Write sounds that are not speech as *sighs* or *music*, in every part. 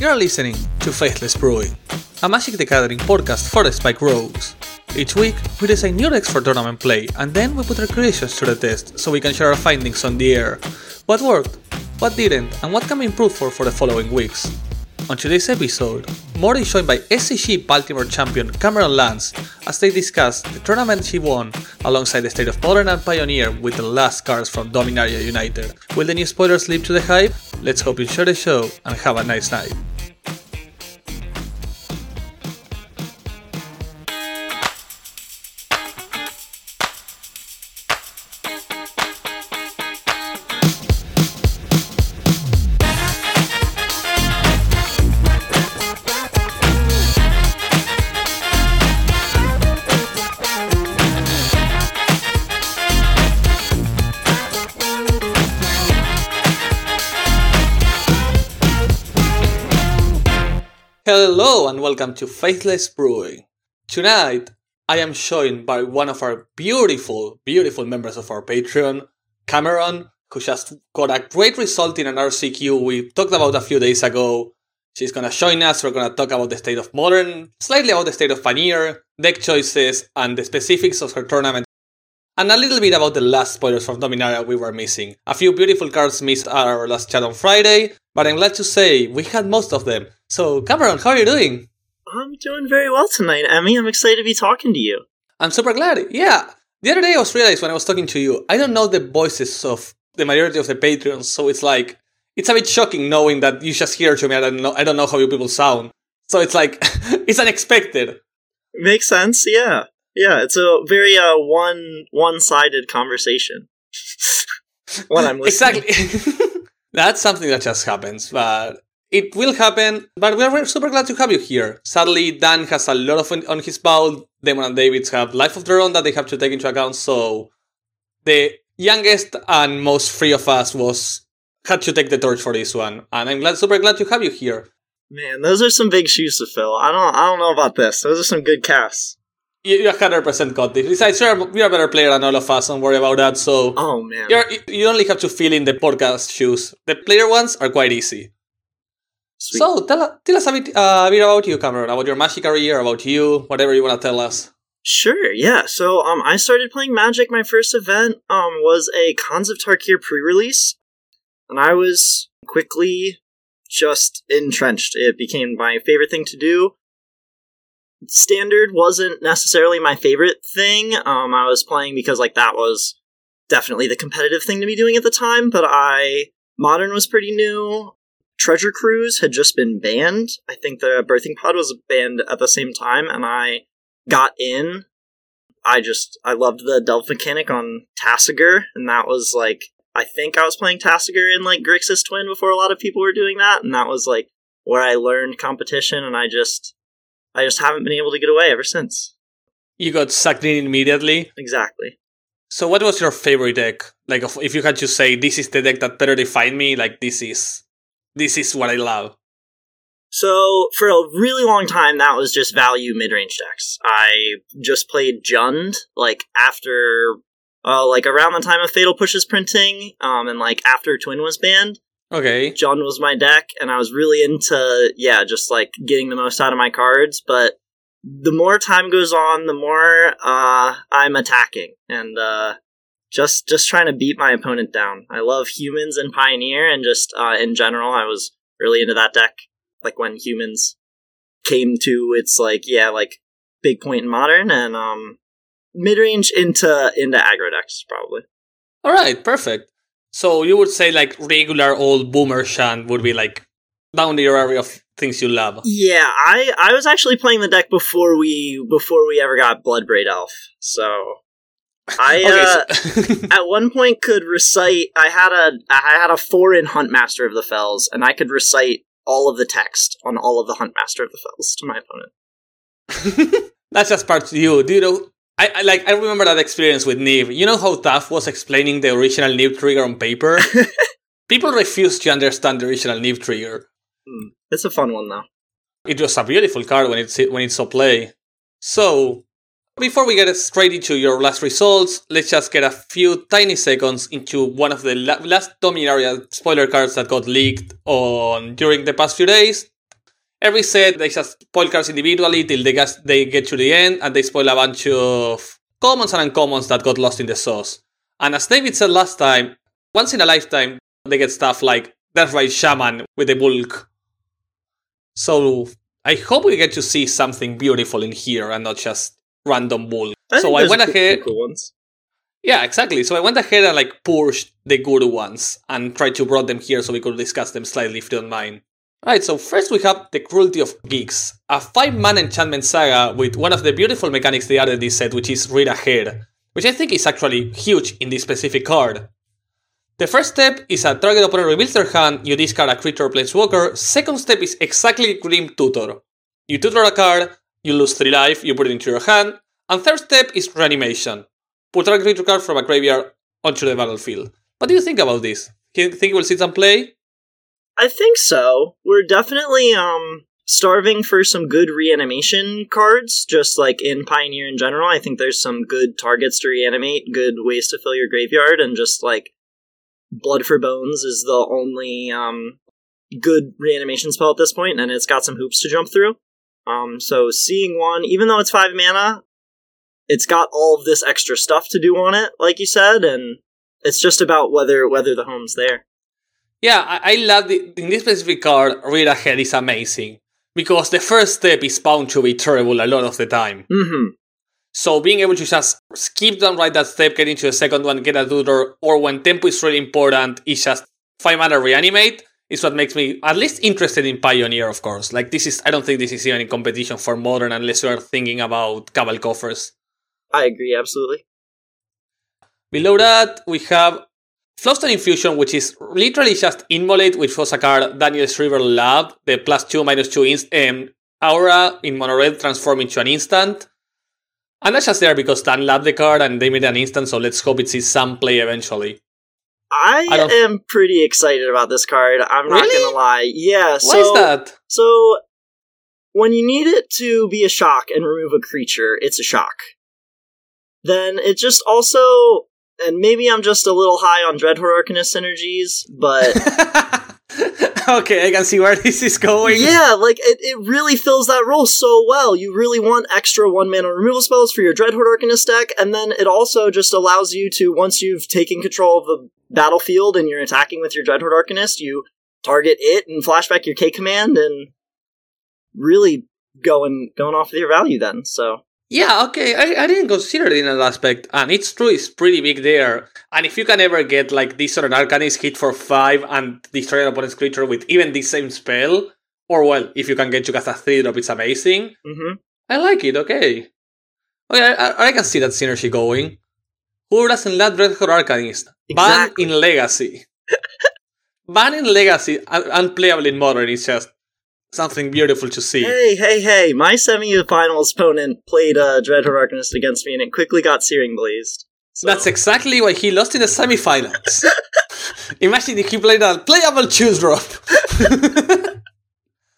You're listening to Faithless Brewing, a Magic the Gathering podcast for the Spike Rogues. Each week, we design new decks for tournament play, and then we put our creations to the test so we can share our findings on the air. What worked, what didn't, and what can be improved for for the following weeks. On today's episode, Mori is joined by SCG Baltimore champion Cameron Lance as they discuss the tournament she won alongside the State of Modern and Pioneer with the last cards from Dominaria United. Will the new spoilers live to the hype? Let's hope you enjoy the show and have a nice night. And welcome to Faithless Brewing. Tonight, I am joined by one of our beautiful, beautiful members of our Patreon, Cameron, who just got a great result in an RCQ we talked about a few days ago. She's gonna join us, we're gonna talk about the state of Modern, slightly about the state of Pioneer, deck choices, and the specifics of her tournament and a little bit about the last spoilers from Dominaria we were missing. A few beautiful cards missed at our last chat on Friday, but I'm glad to say we had most of them. So, Cameron, how are you doing? I'm doing very well tonight, Emmy. I'm excited to be talking to you. I'm super glad. Yeah. The other day I was realized when I was talking to you, I don't know the voices of the majority of the Patreons, so it's like it's a bit shocking knowing that you just hear to me. I don't know. I don't know how you people sound. So it's like *laughs* it's unexpected. Makes sense. Yeah. Yeah, it's a very uh one one sided conversation. *laughs* when I'm listening. Exactly. *laughs* That's something that just happens, but it will happen. But we're super glad to have you here. Sadly, Dan has a lot of on his bowl. Damon and Davids have life of their own that they have to take into account. So the youngest and most free of us was had to take the torch for this one, and I'm glad, super glad to have you here. Man, those are some big shoes to fill. I don't, I don't know about this. Those are some good casts. You, 100% got this. Besides, you're, you're a better player than all of us, don't worry about that. So, oh man, you're, you only have to fill in the podcast shoes. The player ones are quite easy. Sweet. So, tell, tell us a bit, uh, a bit about you, Cameron, about your Magic career, about you, whatever you want to tell us. Sure, yeah. So, um, I started playing Magic. My first event, um, was a Khans of Tarkir pre-release, and I was quickly just entrenched. It became my favorite thing to do standard wasn't necessarily my favorite thing. Um, I was playing because like that was definitely the competitive thing to be doing at the time, but I modern was pretty new. Treasure Cruise had just been banned. I think the Birthing Pod was banned at the same time, and I got in. I just I loved the delve mechanic on Tasigur, and that was like I think I was playing Tasigur in like Grixis Twin before a lot of people were doing that, and that was like where I learned competition, and I just I just haven't been able to get away ever since. You got sucked in immediately? Exactly. So, what was your favorite deck? Like, if you had to say, this is the deck that better defined me, like, this is, this is what I love. So, for a really long time, that was just value mid range decks. I just played Jund, like, after, uh, like, around the time of Fatal Pushes printing, um, and, like, after Twin was banned. Okay. Jund was my deck, and I was really into, yeah, just like getting the most out of my cards. But the more time goes on, the more uh, I'm attacking and uh, just just trying to beat my opponent down. I love humans and Pioneer, and just uh, in general, I was really into that deck. Like when humans came to its like yeah like big point in modern and um mid range into into aggro decks probably. All right, perfect. So you would say like regular old boomer Shan would be like down the area of things you love. Yeah, I I was actually playing the deck before we before we ever got Bloodbraid Elf. So *laughs* I uh, so *laughs* at one point could recite. I had a I had a four in Huntmaster of the Fells, and I could recite all of the text on all of the Huntmaster of the Fells to my opponent. *laughs* That's just part of you. Do you know I, I, like I remember that experience with Neve. You know how Tough was explaining the original Neve trigger on paper? *laughs* People refused to understand the original Neve trigger. Mm, it's a fun one though. It was a beautiful card when it's when it's saw play. So before we get straight into your last results, let's just get a few tiny seconds into one of the la- last Dominaria spoiler cards that got leaked on during the past few days. Every set they just spoil cards individually till they get, they get to the end and they spoil a bunch of commons and uncommons that got lost in the sauce. And as David said last time, once in a lifetime they get stuff like Deathrite Shaman with the bulk. So I hope we get to see something beautiful in here and not just random bulk. I so I went ahead. Ones. Yeah, exactly. So I went ahead and like pushed the good ones and tried to brought them here so we could discuss them slightly if you don't mind. Alright, so first we have the Cruelty of Gix, a 5 man enchantment saga with one of the beautiful mechanics they added this set, which is Read Ahead, which I think is actually huge in this specific card. The first step is a target opponent reveals their hand, you discard a creature or planeswalker. Second step is exactly Grim Tutor. You tutor a card, you lose 3 life, you put it into your hand. And third step is Reanimation. Put a creature card from a graveyard onto the battlefield. What do you think about this? Do you think we'll see some play? I think so. We're definitely um starving for some good reanimation cards, just like in Pioneer in general. I think there's some good targets to reanimate, good ways to fill your graveyard, and just like Blood for Bones is the only um good reanimation spell at this point, and it's got some hoops to jump through. Um, so seeing one, even though it's five mana, it's got all of this extra stuff to do on it, like you said, and it's just about whether whether the home's there. Yeah, I, I love the, in this specific card, Read Ahead is amazing. Because the first step is bound to be terrible a lot of the time. Mm-hmm. So being able to just skip down right that step, get into the second one, get a tutor, or when tempo is really important, it's just 5 mana reanimate, is what makes me at least interested in Pioneer, of course. Like this is I don't think this is even in competition for modern unless you are thinking about Cabal coffers. I agree, absolutely. Below that, we have Flowstone Infusion, which is literally just Immolate, which was a card Daniel's River Lab, the plus 2 minus 2 inst- um, aura in mono red transform into an instant. And that's just there because Dan loved the card and they made an instant, so let's hope it sees some play eventually. I, I am pretty excited about this card. I'm not Really? gonna lie. Yeah. Why is that? So when you need it to be a shock and remove a creature, it's a shock. Then it just also, and maybe I'm just a little high on Dreadhorde Arcanist synergies, but *laughs* okay, I can see where this is going. yeah, like it, it really fills that role so well. You really want extra one mana removal spells for your Dreadhorde Arcanist deck, and then it also just allows you to, once you've taken control of the battlefield and you're attacking with your Dreadhorde Arcanist, you target it and flashback your K command and really going going off of your value then. So Yeah, okay, I, I didn't consider it in that aspect, and it's true, it's pretty big there. And if you can ever get like this sort of Arcanist hit for 5 and destroy an opponent's creature with even the same spell, or well, if you can get to cast a 3 drop, it's amazing. hmm I like it, okay. Okay, I, I, I can see that synergy going. Who doesn't love Red Dreadhorde Arcanist? Ban Exactly. in Legacy. *laughs* Ban in Legacy, un- unplayable in Modern, it's just something beautiful to see. Hey, hey, hey! My semi-finals opponent played uh, Dread Arcanist against me, and it quickly got Searing Blazed. So- That's exactly why he lost in the semifinals. *laughs* Imagine if he played a playable choose drop.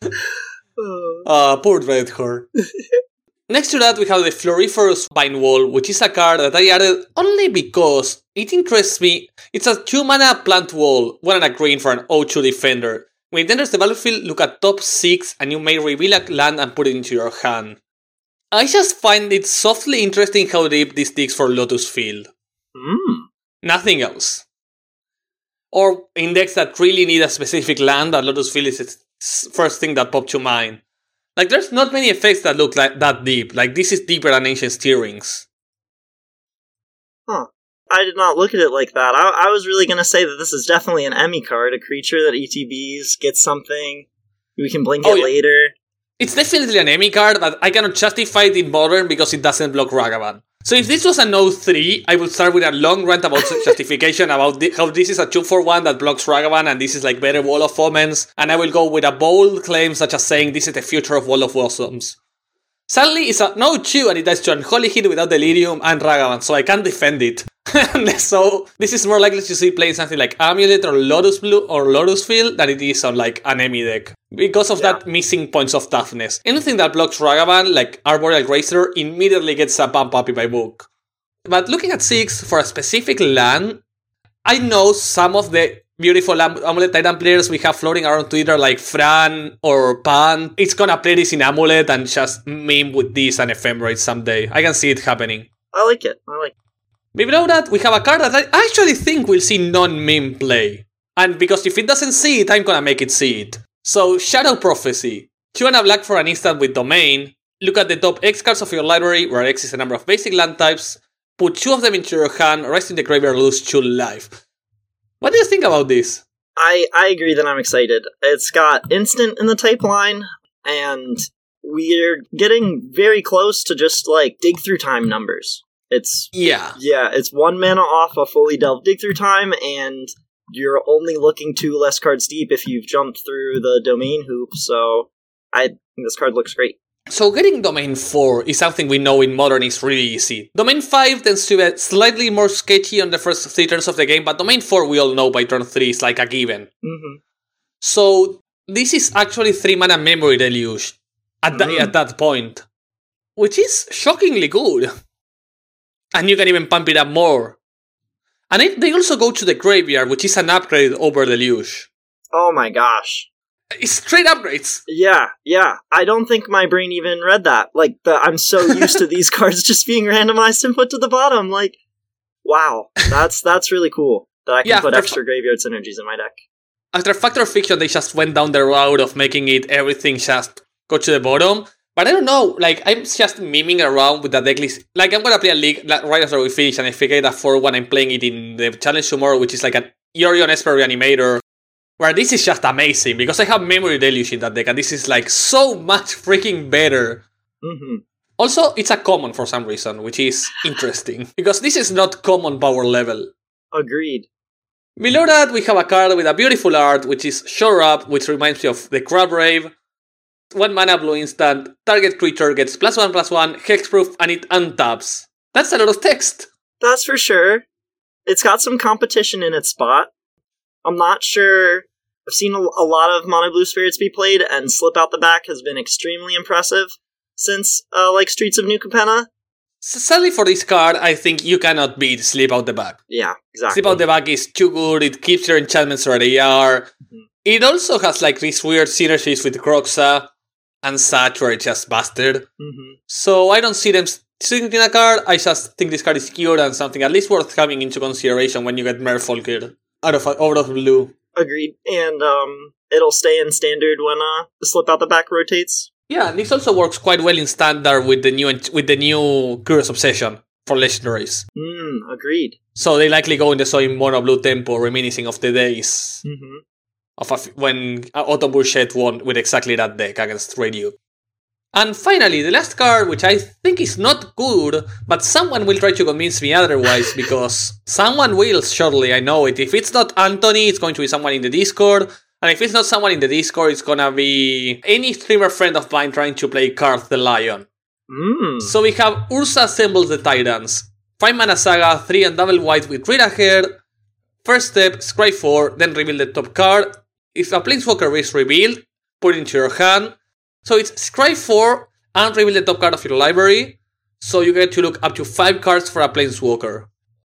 Uh, *laughs* Ah, poor Dreadhorde. *laughs* Next to that, we have the Floriferous Vine Wall, which is a card that I added only because it interests me. It's a 2 mana plant wall, 1 and a green for an O2 defender. When it enters the battlefield, look at top 6 and you may reveal a land and put it into your hand. I just find it softly interesting how deep this digs for Lotus Field. mm. Nothing else. Or index that really need a specific land that Lotus Field is its first thing that popped to mind. Like there's not many effects that look like that deep. Like this is deeper than Ancient Stirrings. I did not look at it like that. I, I was really going to say that this is definitely an Emmy card, a creature that ETBs gets something. We can blink Oh, it yeah. later. It's definitely an Emmy card, but I cannot justify it in modern because it doesn't block Ragavan. So if this was a no 3, I would start with a long rant about *laughs* justification about how this is a 2 for 1 that blocks Ragavan and this is like better Wall of Omens, and I will go with a bold claim such as saying this is the future of Wall of Blossoms. Sadly, it's a no 2 and it dies to Unholy Heat without Delirium and Ragavan, so I can't defend it. *laughs* so this is more likely to see playing something like Amulet or Lotus Blue or Lotus Field than it is on like an Emi deck. Because of that missing points of toughness. Anything that blocks Ragavan, like Arboreal Grazer, immediately gets a bump up in my book. But looking at 6 for a specific land, I know some of the beautiful Am- Amulet Titan players we have floating around Twitter like Fran or Pan, it's gonna play this in Amulet and just meme with this and Ephemerate someday. I can see it happening. I like it. I like. Below that, we have a card that I actually think we'll see non-meme play. And because if it doesn't see it, I'm gonna make it see it. So, Shadow Prophecy. Two and a black for an instant with Domain. Look at the top X cards of your library, where X is a number of basic land types. Put two of them into your hand, rest in the graveyard, lose two life. What do you think about this? I I agree that I'm excited. It's got instant in the type line, and we're getting very close to just like dig through time numbers. It's Yeah. yeah, it's one mana off a fully delved dig through time, and you're only looking two less cards deep if you've jumped through the domain hoop. So I think this card looks great. So getting Domain 4 is something we know in Modern is really easy. Domain 5 tends to be slightly more sketchy on the first three turns of the game, but Domain 4 we all know by turn 3 is like a given. hmm So this is actually 3 mana Memory Deluge at, tha- Mm. at that point, which is shockingly good. And you can even pump it up more. And it, they also go to the graveyard, which is an upgrade over Deluge. Oh my gosh. It's straight upgrades. Yeah, yeah. I don't think my brain even read that. Like, the, I'm so used to *laughs* these cards just being randomized and put to the bottom. Like, wow, that's that's really cool that I can Yeah, put extra graveyard synergies in my deck. After Fact or Fiction, they just went down the route of making it everything just go to the bottom. But I don't know, like, I'm just miming around with the deck list. Like, I'm gonna play a league like, right after we finish, and I get a 4 1, I'm playing it in the challenge tomorrow, which is like an Yorion Esper Reanimator. Where this is just amazing because I have Memory Deluge in that deck, and this is like so much freaking better. hmm Also, it's a common for some reason, which is interesting *laughs* because this is not common power level. Agreed. Below that, we have a card with a beautiful art, which is Shore Up, which reminds me of the Crab Rave. One mana blue instant, target creature gets plus one plus one, hexproof, and it untaps. That's a lot of text. That's for sure. It's got some competition in its spot. I'm not sure. I've seen a, a lot of mono blue spirits be played, and Slip Out the Back has been extremely impressive since, uh, like Streets of New Capenna. Sadly for this card, I think you cannot beat Slip Out the Back. Yeah, exactly. Slip Out the Back is too good, it keeps your enchantments where they are. Mhm. It also has like these weird synergies with Kroxa and such where it's just busted. hmm So I don't see them sitting in a card. I just think this card is cute and something at least worth having into consideration when you get Merfolkir out of out of blue. Agreed. And um, it'll stay in standard when uh, the Slip Out the Back rotates. Yeah, and this also works quite well in standard with the new with the new Curious Obsession for legendaries. Hmm, agreed. So they likely go in the same mono blue tempo, reminiscing of the days hmm of a f- when uh, Otto won with exactly that deck against Radio. And finally, the last card, which I think is not good, but someone will try to convince me otherwise because *laughs* someone will shortly, I know it. If it's not Anthony, it's going to be someone in the Discord. And if it's not someone in the Discord, it's gonna be any streamer friend of mine trying to play Karth the Lion. Mm. So we have Urza Assembles the Titans. 5 mana saga, 3 and double white with read ahead. First step, scry 4, then reveal the top card. If a Planeswalker is revealed, put it into your hand. So it's scry 4 and reveal the top card of your library. So you get to look up to 5 cards for a Planeswalker.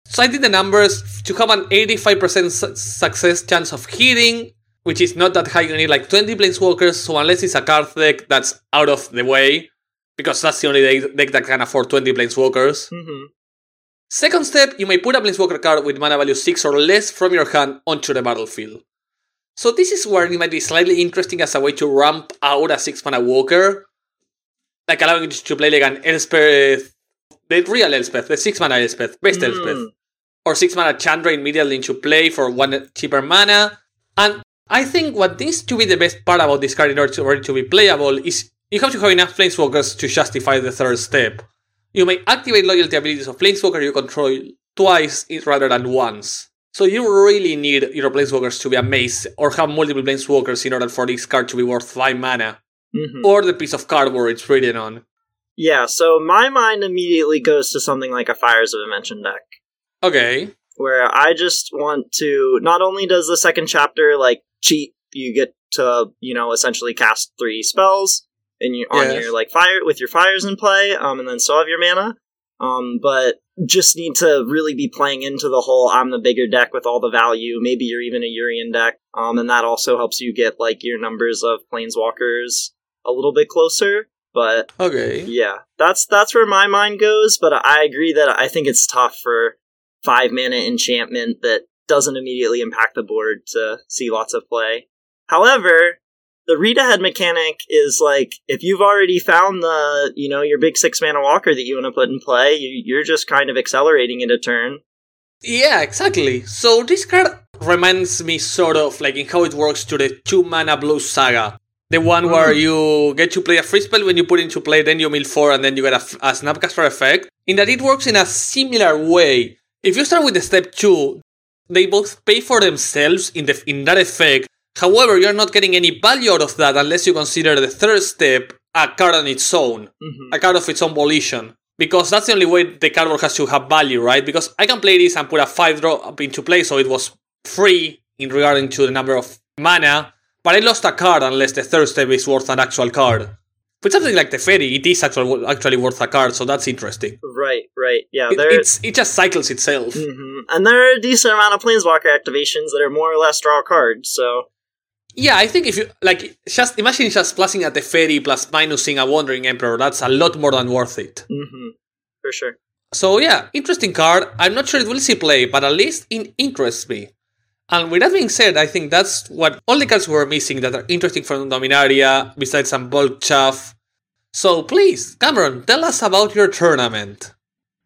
So I did the numbers to have an 85% su- success chance of hitting, which is not that high, you need like 20 Planeswalkers, so unless it's a card deck that's out of the way, because that's the only deck, that can afford 20 Planeswalkers. hmm Second step, you may put a Planeswalker card with mana value 6 or less from your hand onto the battlefield. So this is where it might be slightly interesting as a way to ramp out a 6 mana walker, like allowing you to play like an Elspeth, the real Elspeth, the 6 mana Elspeth, best Mm. Elspeth, or 6 mana Chandra immediately into play for 1 cheaper mana. And I think what needs to be the best part about this card in order to, it to be playable is you have to have enough Planeswalkers to justify the third step. You may activate loyalty abilities of Planeswalker you control twice rather than once. So you really need your Planeswalkers to be amazing or have multiple Planeswalkers in order for this card to be worth 5 mana. hmm Or the piece of cardboard it's written on. Yeah, so my mind immediately goes to something like a Fires of Invention deck. Okay. where I just want to. Not only does the second chapter like cheat, you get to you know essentially cast three spells and you on Yes. your like fire with your fires in play, um, and then still have your mana. Um, but just need to really be playing into the whole I'm the bigger deck with all the value. Maybe you're even a Yorion deck. Um, and that also helps you get like your numbers of planeswalkers a little bit closer. But Okay. yeah, that's that's where my mind goes. But I agree that I think it's tough for five mana enchantment that doesn't immediately impact the board to see lots of play. However, the read ahead mechanic is like if you've already found the you know your big six mana walker that you want to put in play, you, you're just kind of accelerating it a turn. Yeah, exactly. So this card reminds me sort of like in how it works to the two mana blue saga. The one where mm. you get to play a free spell when you put it into play, then you mill four, and then you get a Snapcaster effect. In that it works in a similar way. If you start with the step two, they both pay for themselves in the in that effect. However, you're not getting any value out of that unless you consider the third step a card on its own hmm a card of its own volition. Because that's the only way the cardboard has to have value, right? Because I can play this and put a 5 drop into play, so it was free in regarding to the number of mana, but I lost a card unless the third step is worth an actual card. With something like Teferi, it is actually, actually worth a card, so that's interesting. Right, right, yeah. It, There, it's, it just cycles itself. Mhm. and there are a decent amount of planeswalker activations that are more or less draw cards. So Yeah, I think if you, like, just imagine just plusing at Teferi plus minusing a Wandering Emperor, that's a lot more than worth it. hmm for sure. So yeah, interesting card. I'm not sure it will see play, but at least it interests me. And with that being said, I think that's what all the cards were missing that are interesting from Dominaria, besides some bulk chaff. So please, Cameron, tell us about your tournament.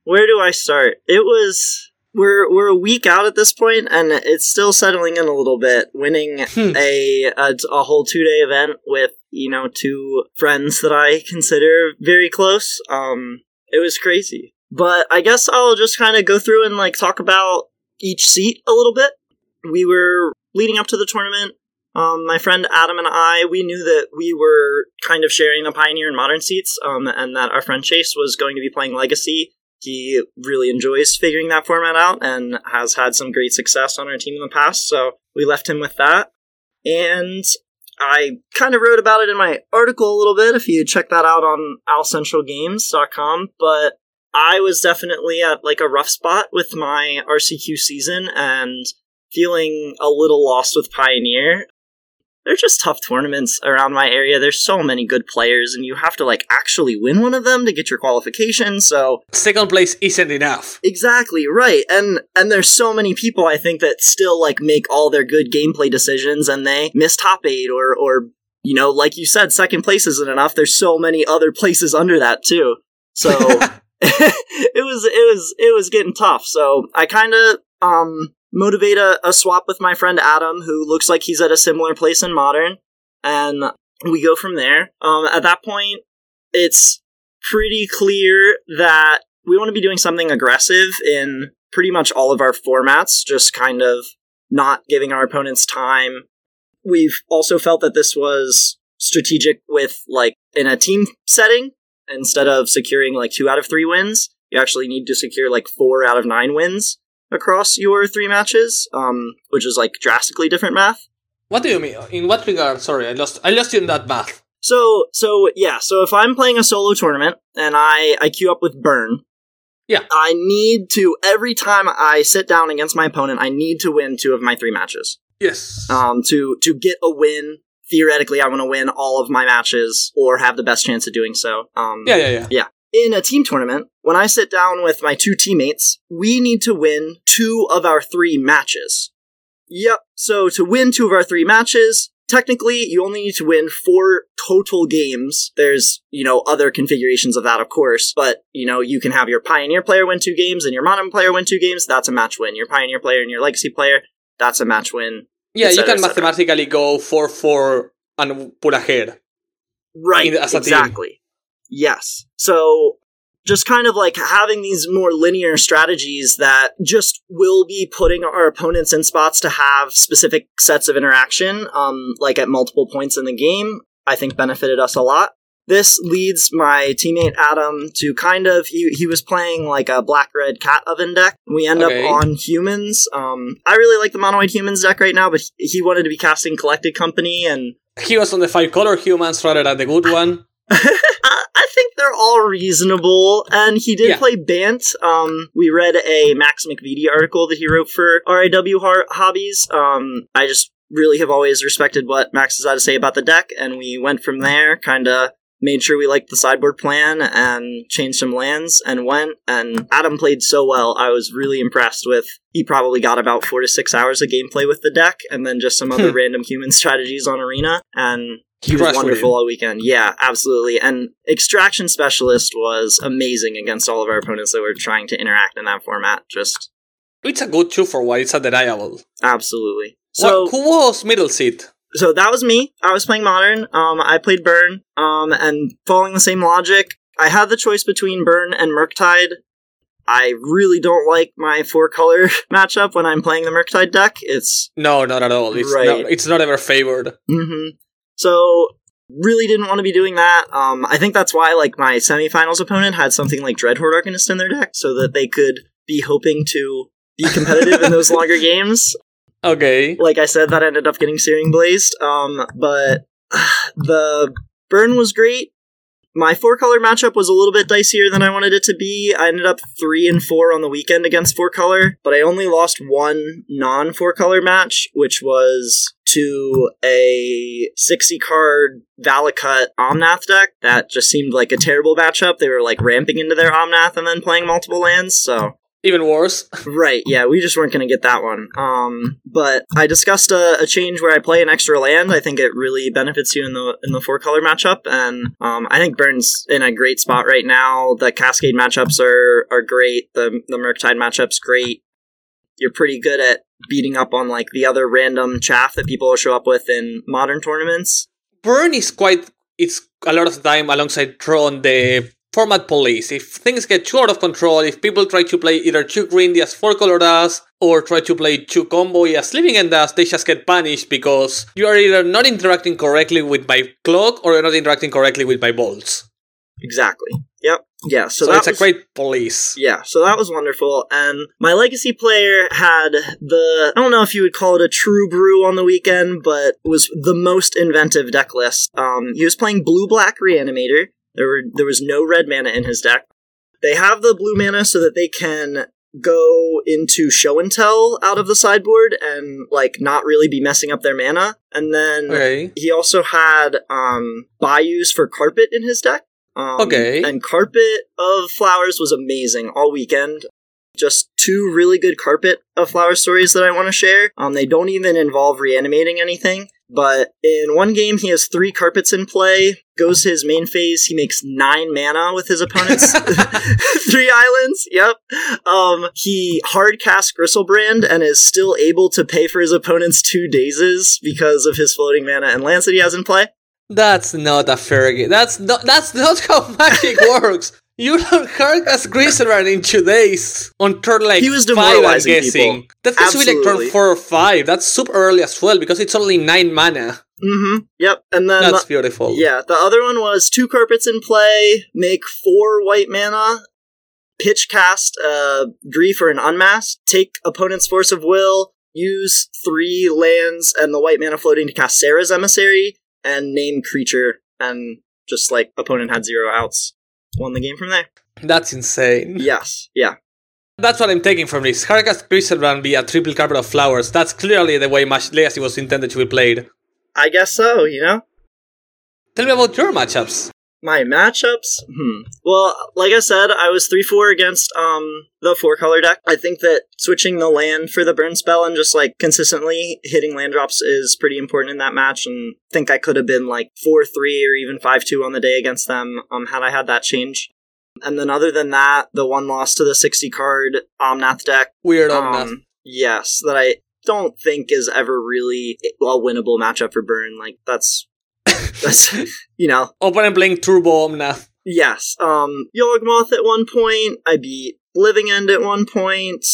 Where do I start? It was we're we're a week out at this point, and it's still settling in a little bit. Winning Hmm. a, a a whole two day event with you know two friends that I consider very close. Um, it was crazy. But I guess I'll just kind of go through and like talk about each seat a little bit. We were leading up to the tournament. Um, my friend Adam and I, we knew that we were kind of sharing the Pioneer and Modern seats, um, and that our friend Chase was going to be playing Legacy. He really enjoys figuring that format out and has had some great success on our team in the past, so we left him with that. And I kind of wrote about it in my article a little bit if you check that out on owlcentralgames.com, but I was definitely at like a rough spot with my RCQ season and feeling a little lost with Pioneer. They're just tough tournaments around my area. There's so many good players, and you have to like actually win one of them to get your qualification. So Second place isn't enough. exactly right, and and there's so many people I think that still like make all their good gameplay decisions, and they miss top eight or or you know, like you said, second place isn't enough. There's so many other places under that too. So *laughs* *laughs* it was it was it was getting tough. So I kind of um motivate a, a swap with my friend Adam, who looks like he's at a similar place in modern, and we go from there. Um, at that point, it's pretty clear that we want to be doing something aggressive in pretty much all of our formats, just kind of not giving our opponents time. We've also felt that this was strategic with like in a team setting instead of securing like two out of three wins, you actually need to secure like four out of nine wins across your three matches, um, which is like drastically different math. What do you mean? In what regard? Sorry, I lost. I lost you in that math. So, so yeah, so if I'm playing a solo tournament and I I queue up with Burn, Yeah. I need to every time I sit down against my opponent, I need to win two of my three matches. Yes. Um, to to get a win. Theoretically, I want to win all of my matches or have the best chance of doing so. Um, yeah, yeah, yeah. In a team tournament, when I sit down with my two teammates, we need to win two of our three matches. Yep. So to win two of our three matches, technically you only need to win four total games. There's, you know, other configurations of that, of course, but, you know, you can have your Pioneer player win two games and your Modern player win two games. That's a match win. Your Pioneer player and your Legacy player, that's a match win. Yeah, et you can mathematically go 4 4 and put ahead. Right, in- a team. Yes. So just kind of like having these more linear strategies that just will be putting our opponents in spots to have specific sets of interaction, um, like at multiple points in the game, I think benefited us a lot. This leads my teammate Adam to kind of he he was playing like a black red cat oven deck. We end Okay. up on humans. Um, I really like the monoid humans deck right now, but he wanted to be casting collected company and He was on the five color humans rather than the good one. *laughs* Think they're they're all reasonable. And he did Yeah. play Bant. Um, we read a Max McVety article that he wrote for RIW Har- Hobbies. Um, I just really have always respected what Max has had to say about the deck, and we went from there, kind of made sure we liked the sideboard plan and changed some lands and went and adam played so well i was really impressed with he probably got about four to six hours of gameplay with the deck and then just some other Hmm. random human *laughs* strategies on arena and he was wonderful all weekend yeah absolutely and extraction specialist was amazing against all of our opponents that were trying to interact in that format just It's a good two for one. It's a undeniable. absolutely So, so who was middle seat? so that was me. I was playing modern. Um, I played Burn. Um, and following the same logic, I had the choice between Burn and Murktide. I really don't like my four color *laughs* matchup when I'm playing the Murktide deck. It's No, not at all. It's Right. not, it's not ever favored. hmm so really didn't want to be doing that. Um, I think that's why like my semifinals opponent had something like Dreadhorde Arcanist in their deck, so that they could be hoping to be competitive in those *laughs* longer games. Okay. like I said, that ended up getting Searing Blazed. Um, but *sighs* the burn was great. My four color matchup was a little bit dicier than I wanted it to be. I ended up three and four on the weekend against four color, but I only lost one non four color match, which was to a 60 card Valakut Omnath deck that just seemed like a terrible matchup. They were like ramping into their Omnath and then playing multiple lands, so Even worse. Right, yeah, we just weren't going to get that one. Um, but I discussed a, a change where I play an extra land. I think it really benefits you in the in the four color matchup, and um, I think Burns in a great spot right now. The Cascade matchups are are great. The the Murktide matchups great. You're pretty good at beating up on like the other random chaff that people will show up with in modern tournaments. Burn is quite. It's a lot of the time alongside Tron the format police. If things get too out of control, if people try to play either too greedy as four color does, or try to play too combo as Living End does, they just get punished because you are either not interacting correctly with my clock or you're not interacting correctly with my bolts. Exactly. Yep. Yeah. So, So, that it's a great police. Yeah, so that was wonderful. And my legacy player had the I don't know if you would call it a true brew on the weekend, but was the most inventive deck list. Um, he was playing blue black reanimator. There were there was no red mana in his deck. They have the blue mana so that they can go into show and tell out of the sideboard and like not really be messing up their mana. And then Okay. he also had um bayous for carpet in his deck. Um, Okay. And carpet of flowers was amazing all weekend. Just two really good carpet of flower stories that I want to share. Um, they don't even involve reanimating anything. But in one game, he has three carpets in play. Goes to his main phase, he makes nine mana with his opponent's *laughs* *laughs* three islands. Yep. Um, he hard casts Griselbrand and is still able to pay for his opponent's two dazes because of his floating mana and lands that he has in play. That's not a fair game. That's not that's not how *laughs* magic works. You don't hard as Griselbrand in two days on turn like He was five, I'm guessing. people. That be like turn four or five. That's super early as well because it's only nine mana. Mm-hmm. Yep. And then That's beautiful. Yeah, the other one was two carpets in play, make four white mana, pitch cast uh, grief or an unmask, take opponent's force of will, use three lands and the white mana floating to cast Serra's Emissary, and name creature, and just like opponent had zero outs. Won the game from there. That's insane. Yes, yeah. That's what I'm taking from this. Hardcast Griselbrand be a triple carpet of flowers. That's clearly the way Match Legacy was intended to be played. I guess so, you know? Tell me about your matchups. My matchups? Hmm. Well, like I said, I was 3 4 against um the four color deck. I think that switching the land for the burn spell and just like consistently hitting land drops is pretty important in that match. And I think I could have been like 4 3 or even 5 2 on the day against them um, had I had that change. And then, other than that, the one loss to the 60 card Omnath deck. Weird. Um, yes, that I don't think is ever really a winnable matchup for Burn. Like, that's. That's, you know, Open and playing Turbo Omnath. Yes. Um Yawgmoth at one point. I beat Living End at one point.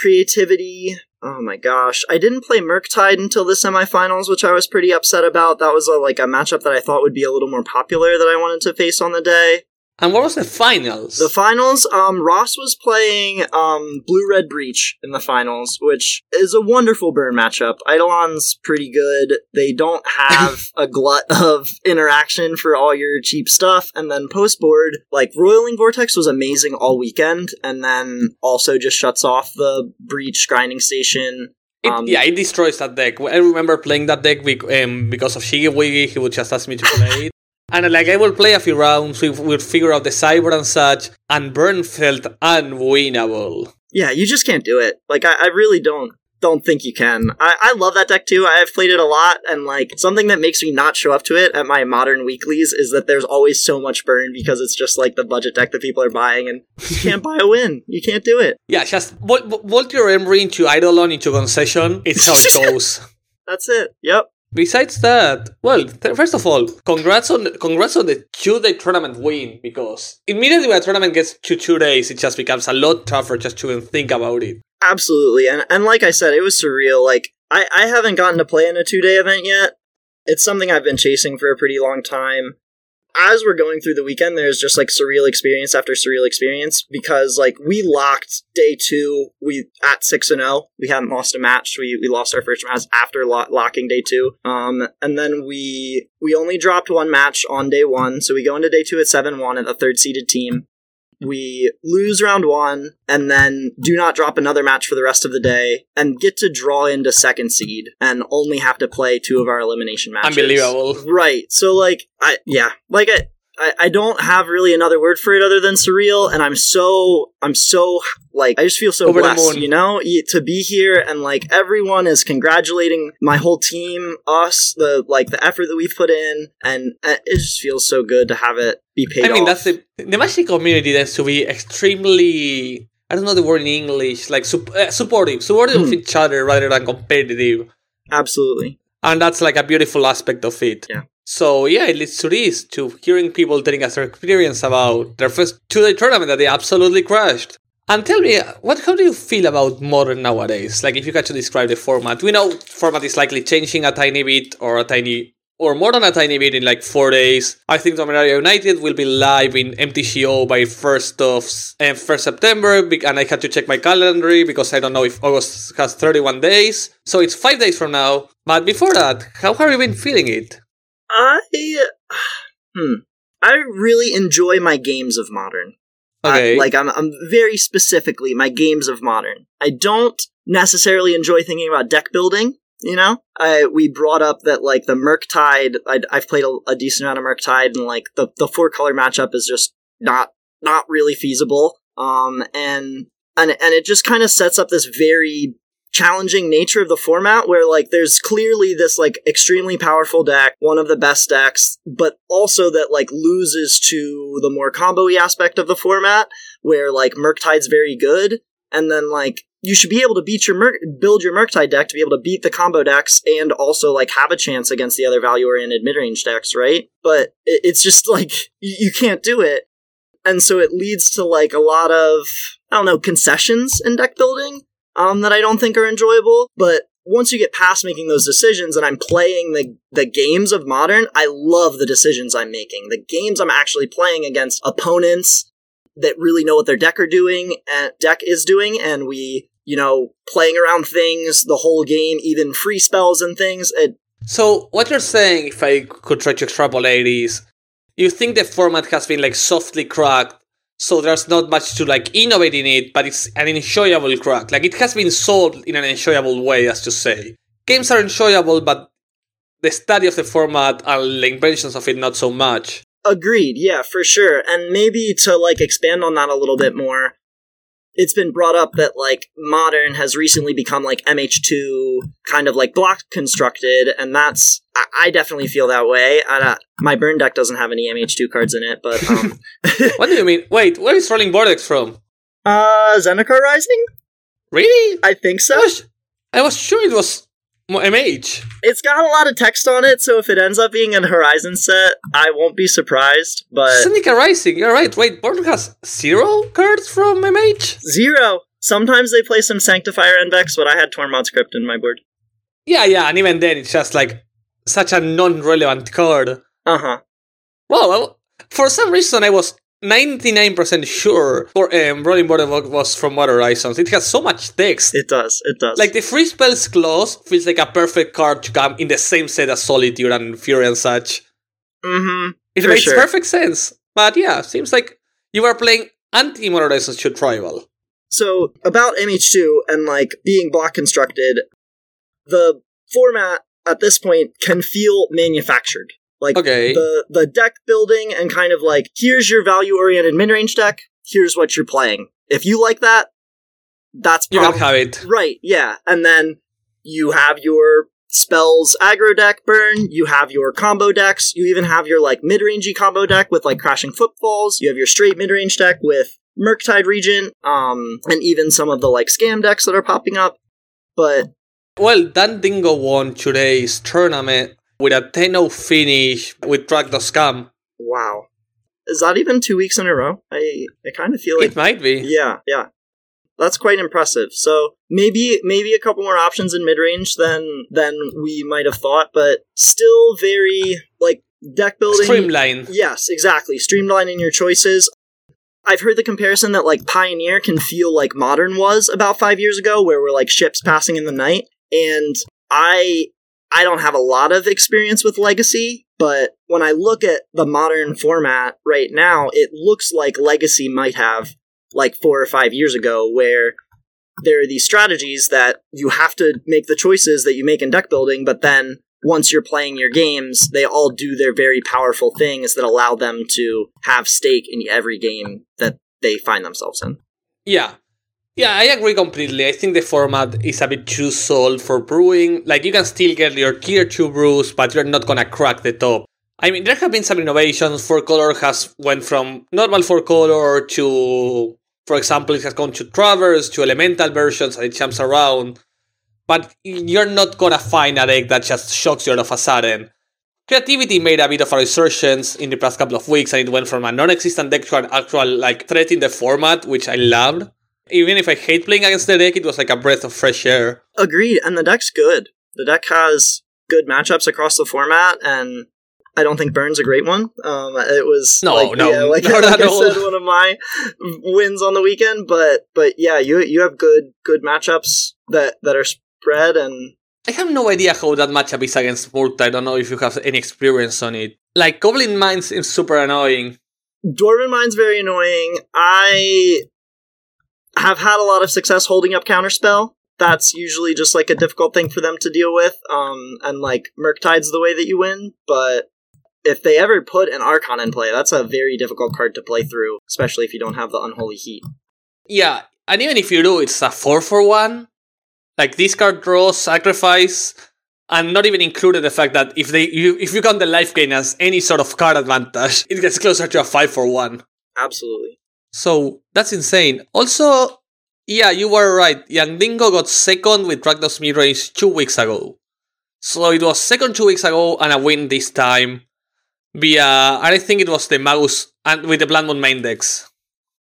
Creativity. Oh my gosh. I didn't play Murktide until the semifinals, which I was pretty upset about. That was a, like a matchup that I thought would be a little more popular that I wanted to face on the day. And what was the finals? The finals, um, Ross was playing um, Blue Red Breach in the finals, which is a wonderful burn matchup. Eidolon's pretty good. They don't have *laughs* a glut of interaction for all your cheap stuff. And then post board, like Roiling Vortex was amazing all weekend, and then also just shuts off the Breach grinding station. It, Um, yeah, it destroys that deck. I remember playing that deck um, because of Shigi Wiggy. He would just ask me to play it. And like I will play a few rounds, we would figure out the cyber and such, and Burn felt unwinnable. Yeah, you just can't do it. Like I, I really don't don't think you can. I, I love that deck too. I have played it a lot, and like something that makes me not show up to it at my modern weeklies is that there's always so much burn because it's just like the budget deck that people are buying, and you *laughs* can't buy a win. You can't do it. Yeah, just vault, vault your Emery into Eidolon into concession. It's how it goes. That's it. Yep. Besides that, well, th- first of all, congrats on congrats on the two day tournament win because immediately when a tournament gets to two days, it just becomes a lot tougher just to even think about it. Absolutely. And and like I said, it was surreal. Like I, I haven't gotten to play in a two day event yet. It's something I've been chasing for a pretty long time. As we're going through the weekend, there's just like surreal experience after surreal experience because like we locked day two, we at six and zero. We hadn't lost a match. We we lost our first match after lo- locking day two. Um, and then we we only dropped one match on day one, so we go into day two at seven one at the third seeded team we lose round one and then do not drop another match for the rest of the day and get to draw into second seed and only have to play two of our elimination matches. Unbelievable. Right. So like I yeah, like I I, I don't have really another word for it other than surreal, and I'm so I'm so like I just feel so Over blessed, you know, to be here and like everyone is congratulating my whole team, us, the like the effort that we've put in, and it just feels so good to have it be paid I mean, off. that's the the Magic community tends to be extremely. I don't know the word in English, like sup- uh, supportive, supportive of Hmm. each other rather than competitive, Absolutely. and that's like a beautiful aspect of it. Yeah. So yeah, it leads to this, to hearing people telling us their experience about their first two-day tournament that they absolutely crushed. And tell me, what how do you feel about modern nowadays? Like, if you had to describe the format, we know format is likely changing a tiny bit or a tiny or more than a tiny bit in like four days. I think Dominaria United will be live in MTGO by first of uh, first September, and I had to check my calendar because I don't know if August has thirty one days. So it's five days from now. But before that, how have you been feeling it? I *sighs* hmm. I really enjoy my games of modern. Okay, I- like I'm I'm very specifically my games of modern. I don't necessarily enjoy thinking about deck building. You know, I we brought up that like the Murktide. I, I've played a, a decent amount of Murktide, and like the the four color matchup is just not not really feasible. Um, and and and it just kind of sets up this very challenging nature of the format where like there's clearly this like extremely powerful deck one of the best decks but also that like loses to the more combo aspect of the format where like murktide's very good. And then like you should be able to beat your Merc- build your murktide deck to be able to beat the combo decks and also like have a chance against the other value oriented mid-range decks right? But it, it's just *laughs* like you can't do it. And so it leads to like a lot of i don't know concessions in deck building um, that I don't think are enjoyable. But once you get past making those decisions and I'm playing the, the games of modern, I love the decisions I'm making. The games I'm actually playing against opponents that really know what their deck are doing and deck is doing, and we, you know, playing around things the whole game, even free spells and things. It, So what you're saying, if I could try to extrapolate, is you think the format has been like softly cracked, so there's not much to like innovate in it, but it's an enjoyable crack. Like it has been sold in an enjoyable way, as to say. Games are enjoyable, but the study of the format and the inventions of it not so much. Agreed, yeah, for sure. And maybe to like expand on that a little bit more, it's been brought up that like modern has recently become like MH2 kind of like block constructed, and that's I, I definitely feel that way. I, uh, my burn deck doesn't have any MH2 cards in it, but um, *laughs* What do you mean? Wait, where is Roiling Vortex from? uh, Zendikar Rising, Really? I think I so. was, I was sure it was mo- MH. It's got a lot of text on it, so if it ends up being a Horizon set, I won't be surprised. But Zendikar Rising, you're right. Wait, Border has zero cards from MH? zero. Sometimes they play some Sanctifier Index, but I had Tormod's Crypt in my board. Yeah, yeah, and even then, it's just like such a non-relevant card. Uh huh. Well, for some reason, I was 99% sure for um, Roiling Border was from Modern Horizons. It has so much text. It does. It does. Like the free spells clause feels like a perfect card to come in the same set as Solitude and Fury and such. mm-hmm. It makes sure. perfect sense. But yeah, seems like you are playing anti Modern Horizons Shoot Rival. So about MH2 and like being block constructed, the format at this point can feel manufactured. Like Okay. the the deck building and kind of like here's your value oriented mid range deck. Here's what you're playing. If you like that, that's You have it. right. Yeah, and then you have your spells aggro deck burn. You have your combo decks. You even have your like mid rangey combo deck with like crashing footfalls. You have your straight mid range deck with Murktide Regent, um, and even some of the like scam decks that are popping up. But Well, Dan Dingo won today's tournament with a 10 0 finish with Track the Scam. wow, is that even two weeks in a row? I I kind of feel like It might be. yeah, yeah, that's quite impressive. So maybe maybe a couple more options in mid range than than we might have thought, but still very like deck building. Streamline. Yes, exactly. Streamlining your choices. I've heard the comparison that like Pioneer can feel like Modern was about five years ago, where we're like ships passing in the night. And I I don't have a lot of experience with Legacy, but when I look at the modern format right now, it looks like Legacy might have like four or five years ago, where there are these strategies that you have to make the choices that you make in deck building, but then once you're playing your games, they all do their very powerful things that allow them to have stake in every game that they find themselves in. Yeah. Yeah, I agree completely. I think the format is a bit too sold for brewing. Like, you can still get your tier 2 brews, but you're not gonna crack the top. I mean, there have been some innovations. Four color has went from normal four color to, for example, it has gone to Traverse, to elemental versions, and it jumps around. But you're not gonna find a deck that just shocks you all of a sudden. Creativity made a bit of a resurgence in the past couple of weeks, and it went from a non-existent deck to an actual like threat in the format, which I loved. Even if I hate playing against the deck, it was like a breath of fresh air. Agreed, and the deck's good. The deck has good matchups across the format, and I don't think Burns a great one. Um, it was No, like, no, yeah, like, *laughs* not like I said, one of my wins on the weekend. But but yeah, you you have good good matchups that that are spread, and I have no idea how that matchup is against Murta. I don't know if you have any experience on it. Like, Goblin Mines is super annoying. Dwarven Mine's very annoying. I have had a lot of success holding up Counterspell. That's usually just like a difficult thing for them to deal with. Um, and like Murktide's the way that you win, but if they ever put an Archon in play, that's a very difficult card to play through, especially if you don't have the Unholy Heat. Yeah, and even if you do, it's a 4 for 1. Like, this card draws, sacrifice, and not even included the fact that if they you, if you count the life gain as any sort of card advantage, it gets closer to a 5 for 1. Absolutely. So that's insane. Also, yeah, you were right. Young Dingo got second with Rakdos midrange two weeks ago. So it was second two weeks ago and a win this time via, I think it was the Magus and with the Blood Moon main decks.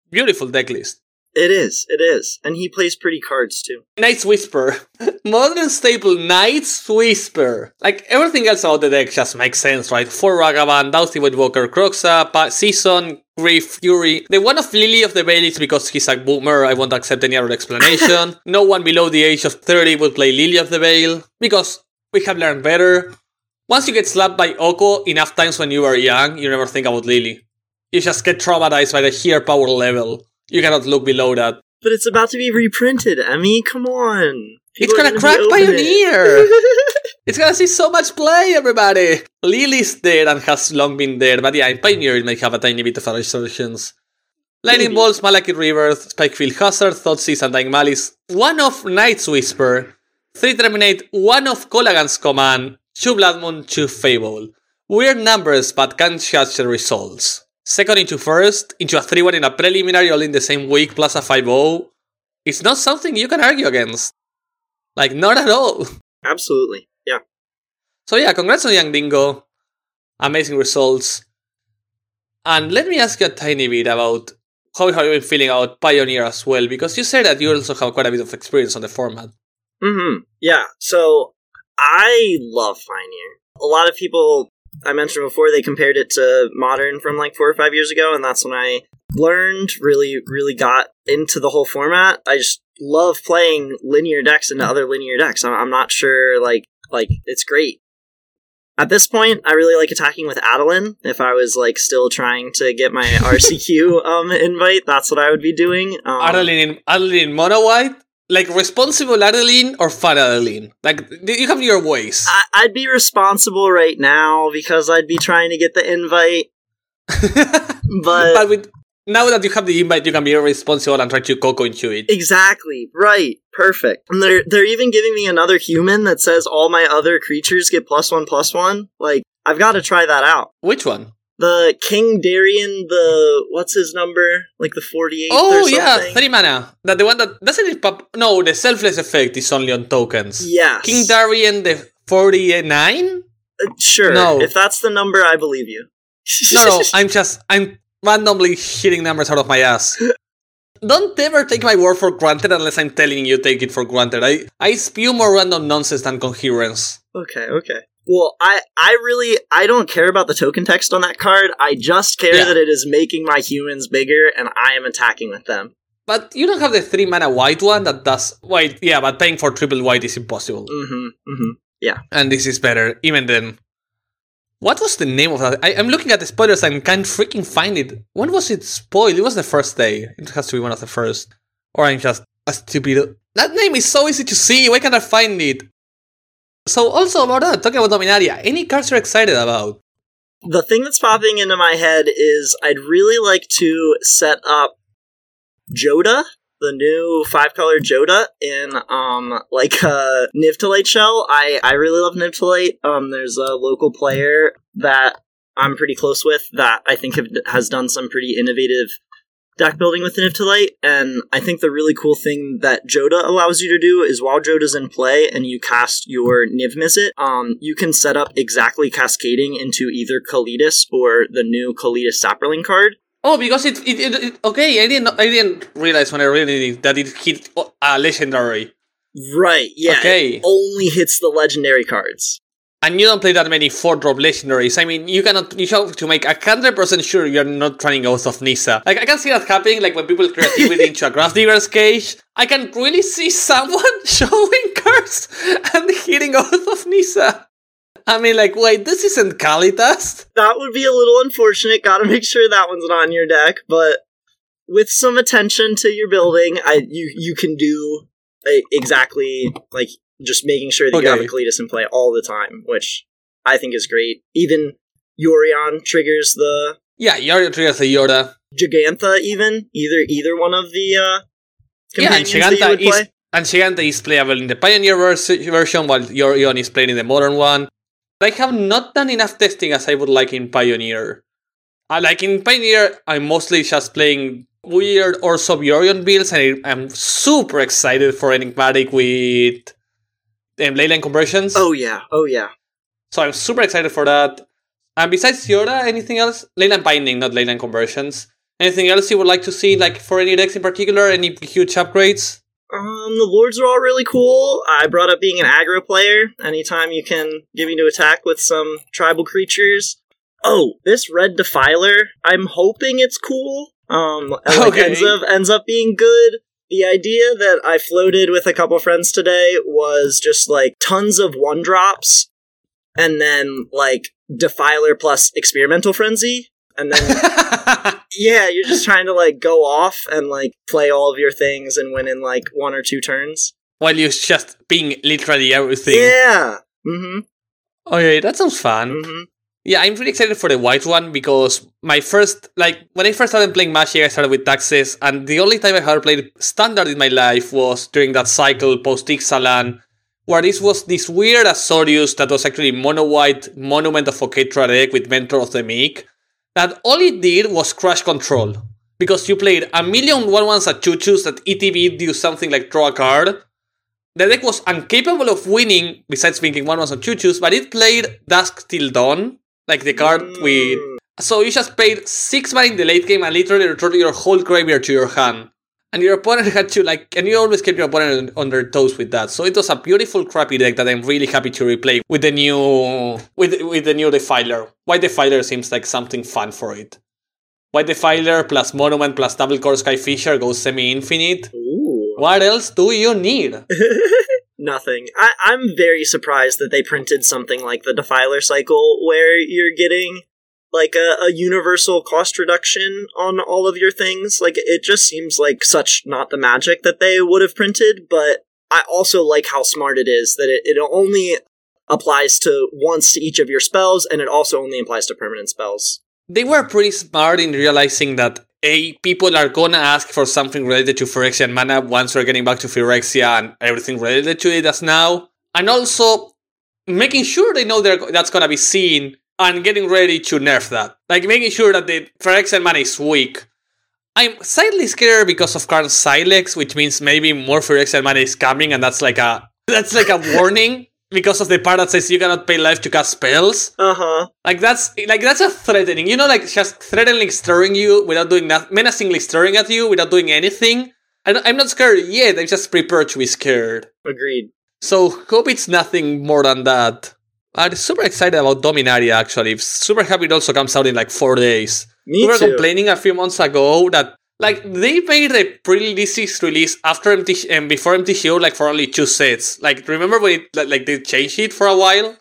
Beautiful deck list. It is, it is. And he plays pretty cards too. Night's Whisper. *laughs* Modern staple Night's Whisper. Like everything else about the deck just makes sense, right? For Ragavan, Doughty Walker, Kroxa, pa- Season, Grief, Fury. The one of Lily of the Veil is because he's a boomer, I won't accept any other explanation. *laughs* no one below the age of 30 would play Lily of the Veil, because we have learned better. Once you get slapped by Oko enough times when you were young, you never think about Lily. You just get traumatized by the sheer power level. You cannot look below that. But it's about to be reprinted, Emmy. Come on. It's People are gonna crack opening Pioneer! it. *laughs* It's gonna see so much play, everybody! Lily's there and has long been there, but yeah, in Pioneer it may have a tiny bit of a resurgence. Lightning. Bolts, Malakir Rebirth, Spikefield Hazard, Thought Thoughtseize, and Dying Malice, one of Night's Whisper, 3 Terminate, one of Kolaghan's Command, 2 Blood Moon, 2 Fable. Weird numbers, but can't judge the results. Second into first, into a 3 1 in a preliminary all in the same week, plus a 5 0. It's not something you can argue against. Like, not at all. Absolutely. Yeah. So yeah, congrats on Young Dingo. Amazing results. And let me ask you a tiny bit about how have you been feeling about Pioneer as well, because you said that you also have quite a bit of experience on the format. hmm Yeah. So I love Pioneer. A lot of people I mentioned before, they compared it to Modern from like four or five years ago, and that's when I learned, really, really got into the whole format. I just love playing linear decks into other linear decks. I'm, not sure, like, like it's great. At this point, I really like attacking with Adeline. If I was like still trying to get my *laughs* RCQ um invite, that's what I would be doing. Um, Adeline, Adeline Mono White, like responsible Adeline or fun Adeline. Like you have your ways. I- I'd be responsible right now because I'd be trying to get the invite. *laughs* but, but with now that you have the invite, you can be responsible and try to coco into it. Exactly. Right. Perfect. And they're they're even giving me another human that says all my other creatures get plus one plus one. Like I've got to try that out. Which one? The King Darien, the what's his number? Like the forty eight. Oh yeah, three mana. That the one that doesn't it pop? No, the selfless effect is only on tokens. Yeah, King Darien, the forty nine. Uh, sure. No. If that's the number, I believe you. *laughs* No, no, I'm just I'm randomly hitting numbers out of my ass. Don't ever take my word for granted unless I'm telling you take it for granted. I, I spew more random nonsense than coherence. Okay, okay. Well, I, I really I don't care about the token text on that card. I just care Yeah. that it is making my humans bigger and I am attacking with them. But you don't have the three mana white one that does white. Yeah, but paying for triple white is impossible. Mm-hmm. Mm-hmm. Yeah, and this is better, even then. What was the name of that? I, I'm looking at the spoilers and can't freaking find it. When was it spoiled? It was the first day. It has to be one of the first. Or I'm just a stupid. That name is so easy to see. Why can't I find it? So also about that, talking about Dominaria, any cards you're excited about? The thing that's popping into my head is I'd really like to set up Jodah, the new five color Jodah in um like a Niv-to-Light shell. I I really love Niv-to-Light. Um there's a local player that I'm pretty close with that I think have, has done some pretty innovative deck building with Niv-to-Light, and I think the really cool thing that Jodah allows you to do is while Jodah's in play and you cast your Niv Mizzet, um, you can set up exactly cascading into either Kalitas or the new Kalidas Sapperling card. Oh, because it, it, it, it- okay. I didn't I didn't realize when I read it that it hit a legendary, Right, yeah. Okay. It only hits the legendary cards. And you don't play that many four drop legendaries. I mean, you cannot. You have to make a hundred percent sure you're not running Oath of Nissa. Like I can see that happening. Like when people create creativity into a Grafdigger's Cage, I can really see someone *laughs* showing cards and hitting Oath of Nissa. I mean, like, wait, this isn't Kalitas. That would be a little unfortunate. Gotta make sure that one's not in your deck, but with some attention to your building, I you you can do exactly like just making sure that you have a Okay. In play all the time, which I think is great. Even Yorion triggers the Yeah, Yario triggers the Jodah. Jegantha, even either either one of the uh, Yeah, and companions that you Jegantha is play. and Jegantha is playable in the Pioneer vers- version, while Yorion is playing in the modern one. I have not done enough testing as I would like in Pioneer. I like in Pioneer, I'm mostly just playing weird or sub Yorion builds, and I'm super excited for Enigmatic with um, Leyline conversions. Oh yeah, oh yeah. So I'm super excited for that. And besides Jodah, anything else? Leyline binding, not Leyline conversions. Anything else you would like to see, like for any decks in particular? Any huge upgrades? Um, the lords are all really cool. I brought up being an aggro player. Anytime you can give me to attack with some tribal creatures. Oh, this red defiler. I'm hoping it's cool. Um, *laughs* and, like, ends up ends up being good. The idea that I floated with a couple friends today was just like tons of one drops, and then like defiler plus experimental frenzy, and then *laughs* yeah, you're just trying to like go off and like play all of your things and win in like one or two turns. While you're just being literally everything. Yeah. Mm-hmm. Okay, that sounds fun. Mm-hmm. Yeah, I'm really excited for the white one because my first, like, when I first started playing Magic, I started with Taxes, and the only time I ever played Standard in my life was during that cycle post Ixalan, where this was this weird Azorius that was actually mono white Monument of Oketra deck with Mentor of the Meek, that all it did was crush control. Because you played a million one ones at choo-choos that ETB'd you something like draw a card. The deck was incapable of winning, besides being one ones on choo-choos, but it played Dusk Till Dawn, like the card with Mm. so you just paid six mana in the late game and literally returned your whole graveyard to your hand. and your opponent had to like, and you always kept your opponent on their toes with that. So it was a beautiful crappy deck that I'm really happy to replay with the new with with the new Defiler. White Defiler seems like something fun for it. White Defiler plus Monument plus Double Kor Skyfisher goes semi-infinite. Ooh. What else do you need? *laughs* Nothing. I, I'm very surprised that they printed something like the Defiler cycle where you're getting like a, a universal cost reduction on all of your things. Like it just seems like such not the magic that they would have printed, but I also like how smart it is that it, it only applies to once to each of your spells and it also only applies to permanent spells. They were pretty smart in realizing that a people are gonna ask for something related to Phyrexian mana once we're getting back to Phyrexia and everything related to it as now, and also making sure they know that's gonna be seen and getting ready to nerf that. Like making sure that the Phyrexian mana is weak. I'm slightly scared because of Karn Sylex, which means maybe more Phyrexian mana is coming, and that's like a *laughs* that's like a warning because of the part that says you cannot pay life to cast spells. Uh huh. Like that's like that's a threatening. You know, like just threatening staring you without doing that, menacingly staring at you without doing anything. I'm not scared yet. I'm just prepared to be scared. Agreed. So hope it's nothing more than that. I'm super excited about Dominaria. Actually, super happy it also comes out in like four days. Me we were too. complaining a few months ago that like they made a pre-release release after MT and before MTGO like for only two sets. Like remember when it like they changed it for a while?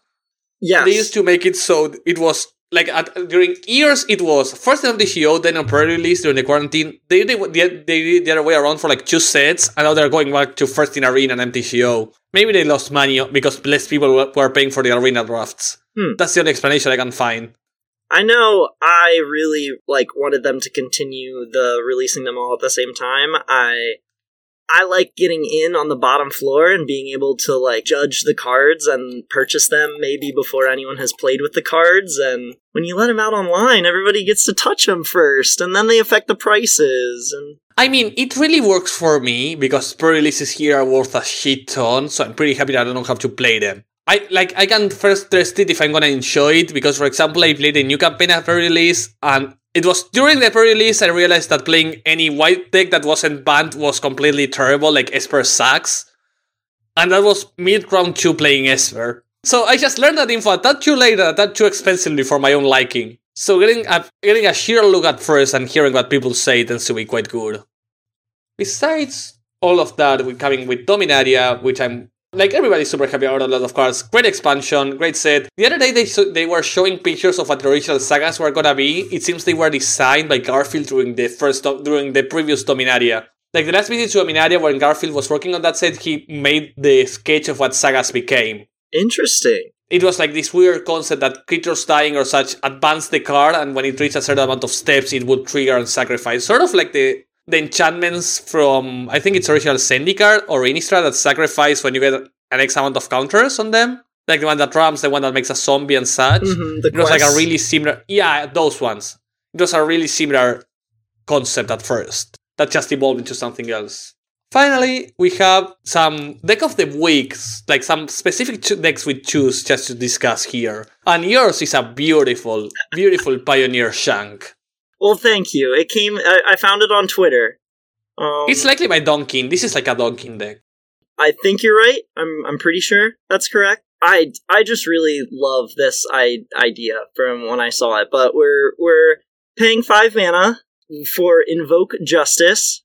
Yes. They used to make it so it was like at, during years it was first in MTGO, then on pre-release during the quarantine. They did they, they did the other way around for like two sets, and now they're going back to first in arena and MTGO. Maybe they lost money because less people were- were paying for the arena drafts. Hmm. That's the only explanation I can find. I know I really like wanted them to continue the releasing them all at the same time. I I like getting in on the bottom floor and being able to like judge the cards and purchase them maybe before anyone has played with the cards and when you let them out online everybody gets to touch them first and then they affect the prices and I mean, it really works for me because pre-releases here are worth a shit ton, so I'm pretty happy that I don't have to play them. I like I can first test it if I'm gonna enjoy it because, for example, I played a new campaign at pre-release, and it was during the pre-release I realized that playing any white deck that wasn't banned was completely terrible, like Esper sucks, and that was mid round two playing Esper. So I just learned that info a tad too late, and tad too expensively for my own liking. So getting a, getting a sheer look at first and hearing what people say tends to be quite good. Besides all of that, we're coming with Dominaria, which I'm like everybody's super happy about a lot of cards. Great expansion, great set. The other day they so they were showing pictures of what the original sagas were gonna be. It seems they were designed by Garfield during the first during the previous Dominaria. Like the last visit to Dominaria, when Garfield was working on that set, he made the sketch of what sagas became. interesting. It was like this weird concept that creatures dying or such advance the card, and when it reached a certain amount of steps, it would trigger and sacrifice. Sort of like the the enchantments from I think it's original Zendikar or Innistrad that sacrifice when you get an X amount of counters on them. Like the one that ramps, the one that makes a zombie and such. Mhm, It was like a really similar yeah, those ones. It was a really similar concept at first. That just evolved into something else. Finally, we have some deck of the weeks, like some specific cho- decks we choose just to discuss here. And yours is a beautiful, beautiful Pioneer Shank. Well, thank you. It came. I, I found it on Twitter. Um, It's likely my Donkin. This is like a Donkin deck. I think you're right. I'm I'm pretty sure that's correct. I I just really love this I, idea from when I saw it. But we're we're paying five mana for invoke justice,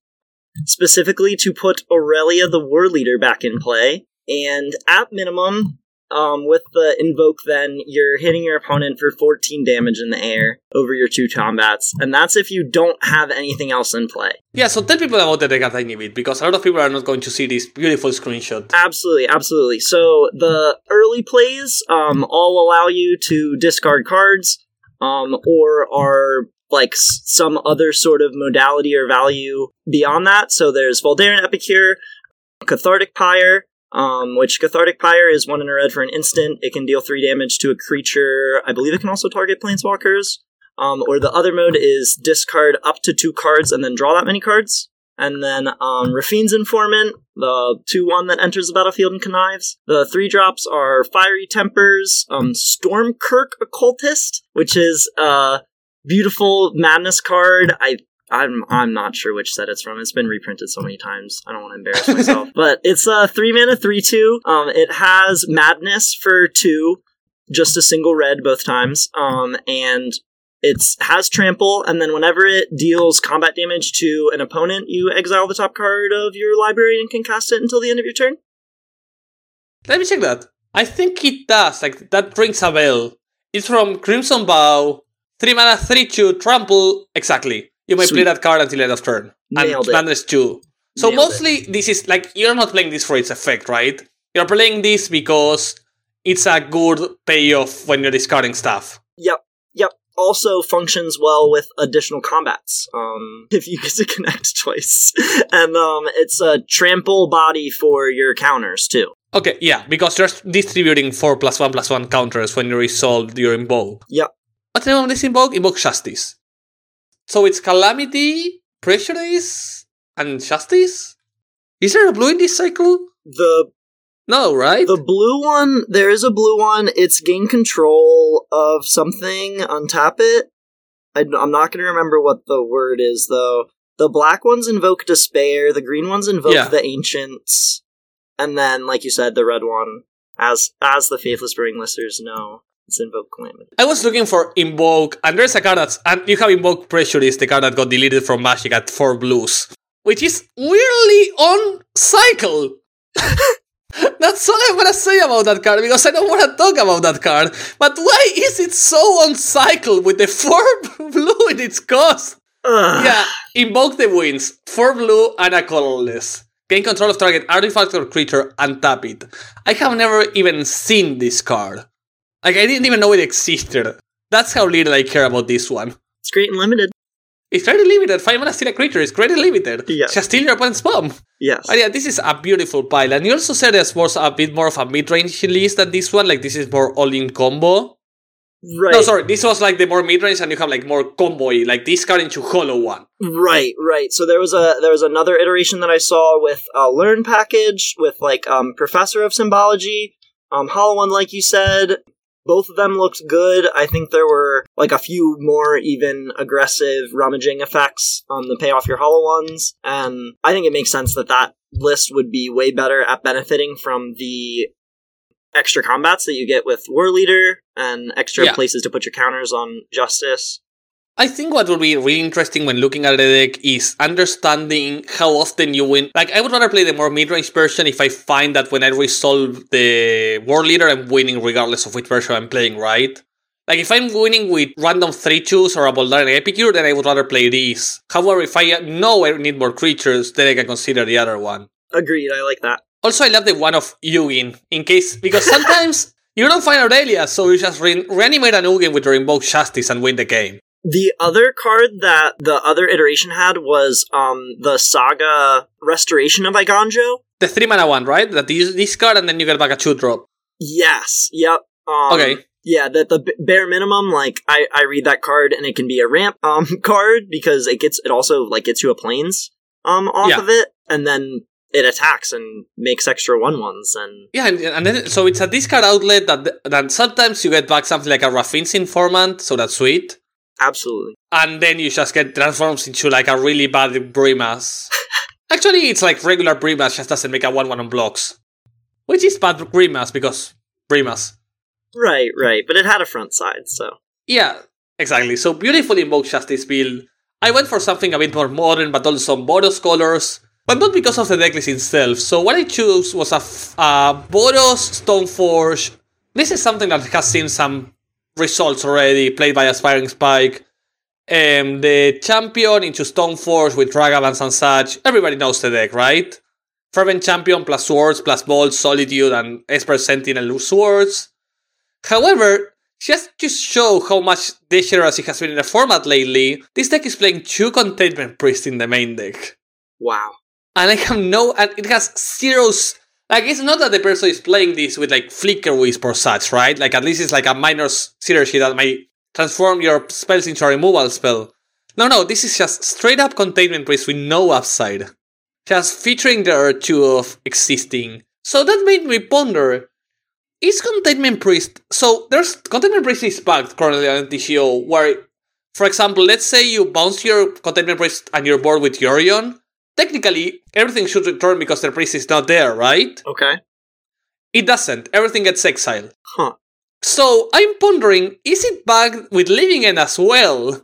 specifically to put Aurelia the War Leader back in play, and at minimum. Um, with the invoke, then you're hitting your opponent for 14 damage in the air over your two combats, and that's if you don't have anything else in play. Yeah, so tell people about the deck a tiny bit, because a lot of people are not going to see this beautiful screenshot. Absolutely, absolutely. So the early plays um, all allow you to discard cards, um, or are like s- some other sort of modality or value beyond that. So there's Voldaren Epicure, Cathartic Pyre, um, which Cathartic Pyre is one in a red for an instant. It can deal three damage to a creature. I believe it can also target planeswalkers. Um, or the other mode is discard up to two cards and then draw that many cards. And then um, Raffine's Informant, the 2 1 that enters the battlefield and connives. The three drops are Fiery Tempers, um, Stormkirk Occultist, which is a beautiful madness card. I I'm I'm not sure which set it's from. It's been reprinted so many times. I don't want to embarrass myself. *laughs* but it's a three mana three two. Um, it has madness for two, just a single red both times. Um, and it has trample, and then whenever it deals combat damage to an opponent, you exile the top card of your library and can cast it until the end of your turn. Let me check that. I think it does. Like that rings a bell. It's from Crimson Vow, Three mana, three two, trample. Exactly. You may Sweet. play that card until end of turn. Nailed and it. two. So Nailed it. mostly this is like you're not playing this for its effect, right? You're playing this because it's a good payoff when you're discarding stuff. Yep, yep. Also functions well with additional combats. Um, *laughs* if you get to connect *laughs* twice, and um, it's a trample body for your counters too. Okay, yeah, because you're distributing four plus one plus one counters when you resolve your invoke. Yep. What's the name of this invoke? Invoke Justice. So it's Calamity, Prejudice, and Justice? Is there a blue in this cycle? The No, right? the blue one, there is a blue one. It's gain control of something. Untap it. I, am not going to remember what the word is though. The black ones invoke despair. The green ones invoke Yeah. the ancients, and then, like you said, the red one, as as the faithless brewing listeners know, it's invoke calamity. I was looking for Invoke, and there's a card that's. And you have Invoke Prejudice, the card that got deleted from Magic at 4 blues, which is weirdly on cycle. *laughs* That's all I'm gonna say about that card because I don't want to talk about that card. But why is it so on cycle with the *laughs* 4 blue in its cost? Ugh. Yeah, invoke the winds, Four blue and a colorless. Gain control of target artifact or creature and tap it. I have never even seen this card. Like I didn't even know it existed. That's how little I care about this one. It's great and limited. It's very limited. Five mana steal a creature is very limited. Yeah. Just steal your opponent's bomb. Yes. But yeah, this is a beautiful pile. And you also said there's more a bit more of a mid-range list than this one. Like this is more all-in combo. Right. No, sorry, this was like the more mid-range, and you have like more combo like this card into hollow one. Right, right. So there was a there was another iteration that I saw with a learn package with like um professor of symbology, um hollow one like you said. Both of them looked good. I think there were like a few more even aggressive rummaging effects on the pay off your hollow ones, and I think it makes sense that that list would be way better at benefiting from the extra combats that you get with war leader and extra Yeah. places to put your counters on justice. I think what will be really interesting when looking at the deck is understanding how often you win. Like, I would rather play the more mid range version if I find that when I resolve the War Leader, I'm winning regardless of which version I'm playing, right? Like, if I'm winning with random 3 2s or a Voldaren Epicure, then I would rather play these. However, if I know I need more creatures, then I can consider the other one. Agreed, I like that. Also, I love the one of Ugin, in case, because sometimes *laughs* you don't find Aurelia, so you just re- reanimate an Ugin with your Invoke Justice and win the game. The other card that the other iteration had was um the Saga Restoration of Eiganjo. The three mana one, right? That you use this card and then you get back a two drop. Yes. Yep. Um, Okay. Yeah, that the bare minimum, like I, I read that card and it can be a ramp um *laughs* card because it gets it also like gets you a planes um off Yeah. of it and then it attacks and makes extra one ones and Yeah, and, and then so it's a discard outlet that that sometimes you get back something like a Raffine's informant, so that's sweet. Absolutely And then you just get transforms into like a really bad Brimaz. *laughs* Actually, it's like regular Brimaz, just doesn't make a one one on blocks, which is bad Brimaz because Brimaz. right right but it had a front side so Yeah, exactly. So beautifully beautiful invoke justice build. I went for something a bit more modern, but also Boros colors, but not because of the decklist itself. So what I chose was a, f- a Boros Stoneforge. This is something that has seen some results already, played by Aspiring Spike. Um, the champion into Stone Stoneforge with Ragavans and such. Everybody knows the deck, right? Fervent Champion plus Swords plus Bolt, Solitude, and Esper Sentinel lose Swords. However, just to show how much it has been in the format lately, this deck is playing two Containment Priest in the main deck. wow And I have no, and it has zeros. Like, it's not that the person is playing this with like Flickerwisp or such, right? Like, at least it's like a minor synergy that might transform your spells into a removal spell. No, no, this is just straight up Containment Priest with no upside. Just featuring the R2 of existing. So that made me ponder is Containment Priest. So there's Containment Priest is backed currently on TCO, where For example, let's say you bounce your containment priest and you're bored with Yorion. Technically, everything should return because the priest is not there, right? Okay. It doesn't. Everything gets exiled. Huh. So I'm pondering, is it bugged with Living End as well?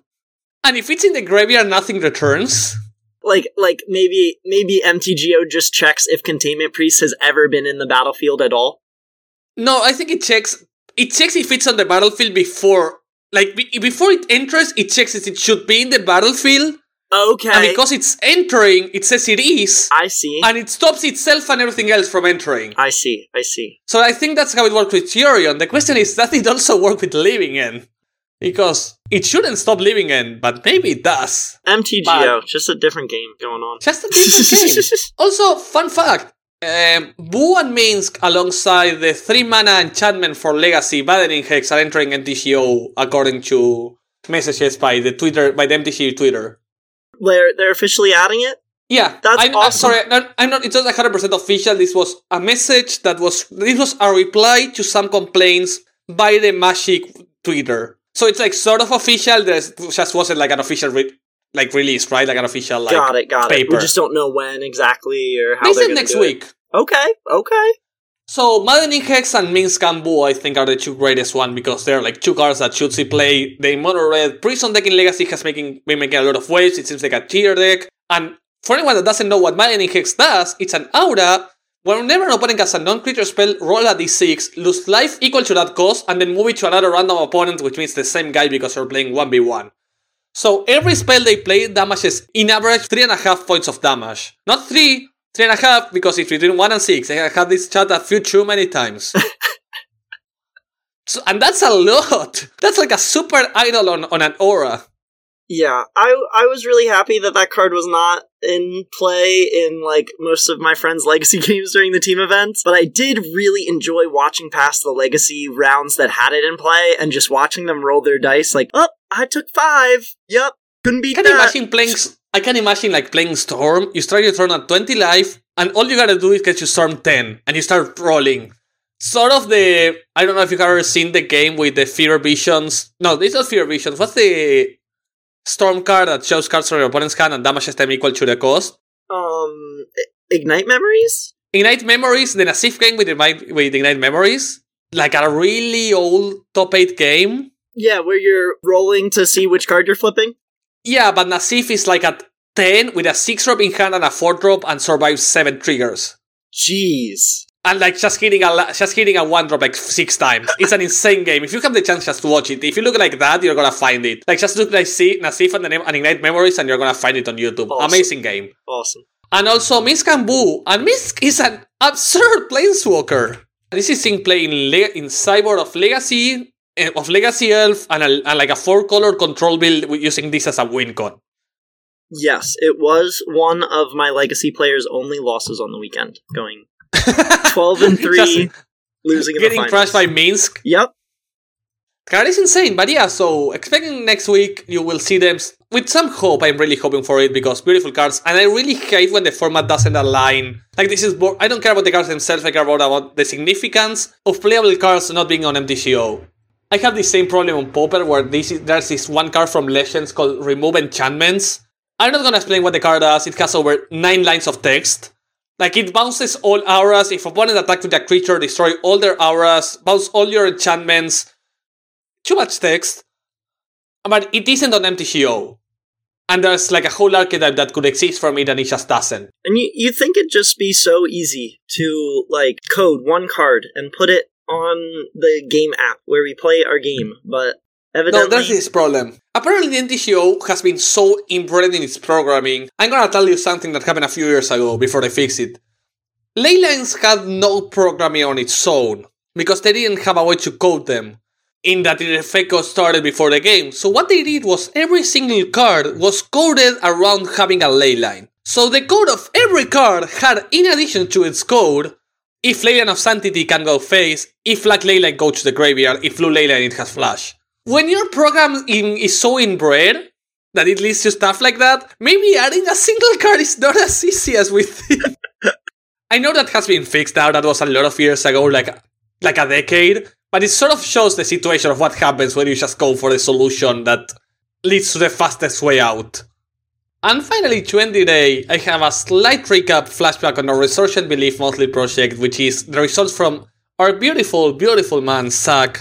And if it's in the graveyard, nothing returns? Like like maybe maybe MTGO just checks if Containment Priest has ever been in the battlefield at all. No, I think it checks. It checks if it's on the battlefield before, like be- before it enters. It checks if it should be in the battlefield, Okay. and because it's entering, it says it is, I see. and it stops itself and everything else from entering. I see. I see. So I think that's how it works with Yorion. The question is, does it also work with Living End? Because it shouldn't stop Living End, but maybe it does. MTGO, just a different game going on. Just a different *laughs* game. Also, fun fact. Um, Boo and Minsk, alongside the 3 mana enchantment for Legacy, Maddening Hex, are entering MTGO according to messages by the Twitter by the MTG Twitter. They're they're officially adding it. Yeah, That's I'm, I'm sorry, I'm not. It's not 100 percent official. This was a message that was. This was a reply to some complaints by the Magic Twitter. So it's like sort of official. There's just wasn't like an official re- like release, right? Like an official like. got it. Got it. paper. We just don't know when exactly or how They they're said next do it. week. Okay. Okay. So Maddening Hex and Minsk and I think, are the two greatest one because they're like two cards that should see play. The mono red Prison deck in Legacy has making been making a lot of waves. It seems like a tier deck. And for anyone that doesn't know what Maddening Hex does, it's an aura. Whenever an opponent casts a non-creature spell, roll a d6, lose life equal to that cost, and then move it to another random opponent, which means the same guy because you're playing 1v1. So every spell they play damages in average 3.5 points of damage. Not 3, 3.5, because it's between 1 and 6. I have had this chat a few too many times. *laughs* so, and that's a lot! That's like a super idol on, on an aura. Yeah, I I was really happy that that card was not in play in like most of my friends' *laughs* legacy games during the team events, but I did really enjoy watching past the legacy rounds that had it in play and just watching them roll their dice. Like, oh, I took five. Yep, couldn't beat Can that. you imagine playing. I can imagine like playing Storm. You start your turn at 20 life, and all you gotta do is get your Storm 10, and you start rolling. Sort of the. I don't know if you've ever seen the game with the Fear Visions. No, this is not Fear Visions. What's the Storm card that shows cards from your opponent's hand and damages them equal to the cost? Um, ignite memories. Ignite Memories, the Nassif game with Ignite, with Ignite Memories. Like a really old top 8 game. Yeah, where you're rolling to see which card you're flipping. Yeah, but Nassif is like at 10 with a 6 drop in hand and a 4 drop and survives 7 triggers. Jeez. and like just hitting a just hitting a one drop like six times. It's an insane game. If you have the chance just to watch it, if you look like that, you're gonna find it. Like just look like see Nassif and the name and Ignite Memories, and you're gonna find it on YouTube. Awesome. Amazing game. Awesome. And also Minsk and Boo, and Minsk is an absurd planeswalker. This is in play in, Le- in Cyborg of Legacy Eh, of Legacy Elf and, a, and like a four color control build using this as a win con. Yes, it was one of my legacy players' only losses on the weekend. Going *laughs* twelve and three, Just losing in getting crushed by Minsk. Yep. God is insane, but yeah, so expecting next week you will see them with some hope. I'm really hoping for it because beautiful cards, and I really hate when the format doesn't align. Like this is, bo- I don't care about the cards themselves. I care about, about the significance of playable cards not being on MTGO. I have the same problem on Pauper where this is, there's this one card from Legends called Remove Enchantments. I'm not gonna explain what the card does. It has over nine lines of text. Like it bounces all auras. If opponent attack with a creature, destroy all their auras, bounce all your enchantments. Too much text. But it isn't on MTGO. And there's like a whole archetype that could exist from it and it just doesn't. And you you think it'd just be so easy to like code one card and put it on the game app where we play our game, but evidently. No, there's this problem. Apparently, the MTGO has been so inbred in its programming. I'm gonna tell you something that happened a few years ago before they fixed it. Leylines had no programming on its own because they didn't have a way to code them. In that the effect got started before the game. So what they did was every single card was coded around having a leyline. So the code of every card had, in addition to its code, if Leyline of Sanctity can go face, if Black Leyline goes to the graveyard, if Blue Leyline it has flash. When your program in, is so inbred that it leads to stuff like that, maybe adding a single card is not as easy as we think. *laughs* I know that has been fixed now, that was a lot of years ago, like, like a decade, but it sort of shows the situation of what happens when you just go for the solution that leads to the fastest way out. And finally, to end the day, I have a slight recap flashback on our Resurgent Belief monthly project, which is the results from our beautiful, beautiful man, Zack,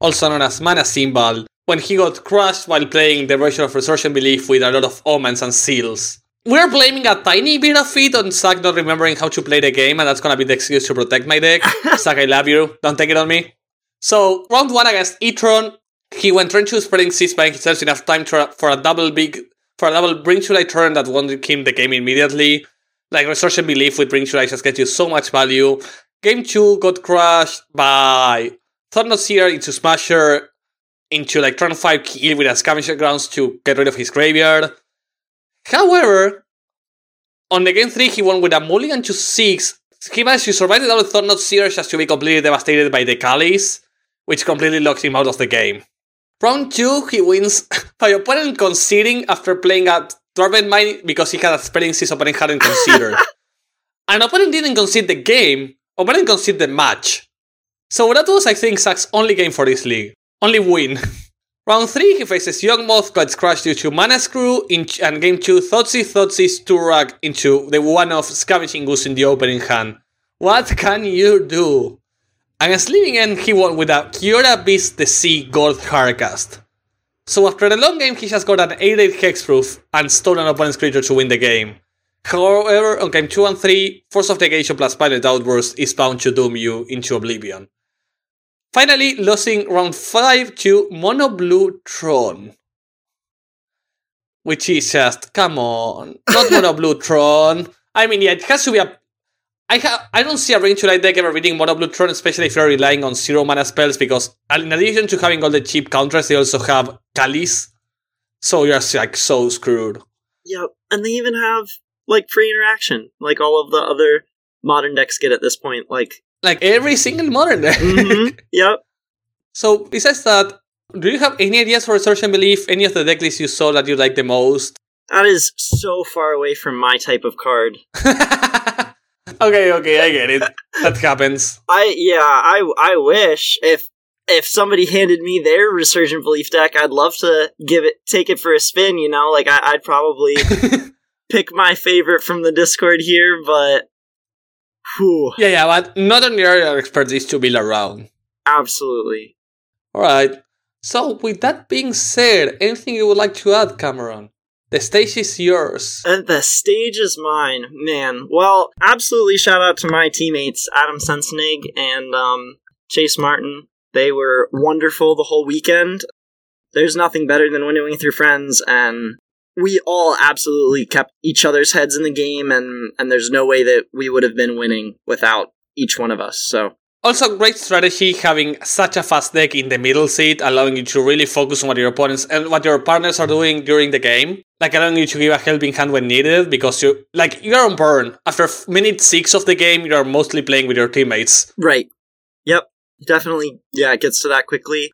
also known as Mana Symbol, when he got crushed while playing the version of Resurgent Belief with a lot of omens and seals. We're blaming a tiny bit of it on Zack not remembering how to play the game, and that's gonna be the excuse to protect my deck. *laughs* Zack, I love you. Don't take it on me. So, round one against Etron, he went into spreading seas buying himself enough time to, for a double big for double bring to light turn that won him the game immediately. Like Resurgent Belief with bring to light just gets you so much value. Game two got crushed by Thought-Knot Seer into Smasher into like turn five kill with a scavenger grounds to get rid of his graveyard. However, on the game three he won with a mulligan to six. He managed to survive the double Thought-Knot Seer just to be completely devastated by the Chalice, which completely locks him out of the game. Round 2, he wins by opponent conceding after playing a Torment Mine because he had a spelling his opponent hadn't considered. *laughs* An opponent didn't concede the game, opponent conceded the match. So that was, I think, Zack's only game for this league. Only win. *laughs* Round 3, he faces Young Moth, gets crushed due to Mana Screw, in, and game 2, Thoughtseize, Thoughtseize, Turag into the one of Scavenging Goose in the opening hand. What can you do? Against Living End, he won with a Kiora Bests the Sea God Hardcast. So after the long game, he just got an 8-8 Hexproof and stole an opponent's creature to win the game. However, on game 2 and 3, Force of Negation plus Violent Outburst is bound to doom you into oblivion. Finally, losing round 5 to Mono Blue Tron. Which is just, come on, not Mono Blue *laughs* Tron. I mean, yeah, it has to be a I ha- I don't see a Bring to Light deck ever beating Mono Blue Tron, especially if you're relying on zero mana spells, because in addition to having all the cheap counters, they also have Chalice. So you're like so screwed. Yep, and they even have like free interaction, like all of the other modern decks get at this point. Like like every single modern deck. mm-hmm. *laughs* Yep. So besides that, do you have any ideas for Resurgent Belief? Any of the deck lists you saw that you like the most? That is so far away from my type of card. *laughs* okay, okay, I get it. That happens. I yeah, I I wish if if somebody handed me their resurgent belief deck, I'd love to give it take it for a spin. You know, like I, would probably *laughs* pick my favorite from the Discord here, but whew. yeah, yeah, but not only are your expertise to build around. Absolutely. All right. So, with that being said, anything you would like to add, Cameron? The stage is yours. And the stage is mine, man. Well, absolutely shout out to my teammates, Adam Sensenig and um, Chase Martin. They were wonderful the whole weekend. There's nothing better than winnowing through friends, and we all absolutely kept each other's heads in the game, and, and there's no way that we would have been winning without each one of us. So also, great strategy having such a fast deck in the middle seat, allowing you to really focus on what your opponents and what your partners are doing during the game. Like allowing you to give a helping hand when needed, because you like you're on burn. After minute six of the game, you're mostly playing with your teammates. Right. Yep. Definitely. Yeah, it gets to that quickly.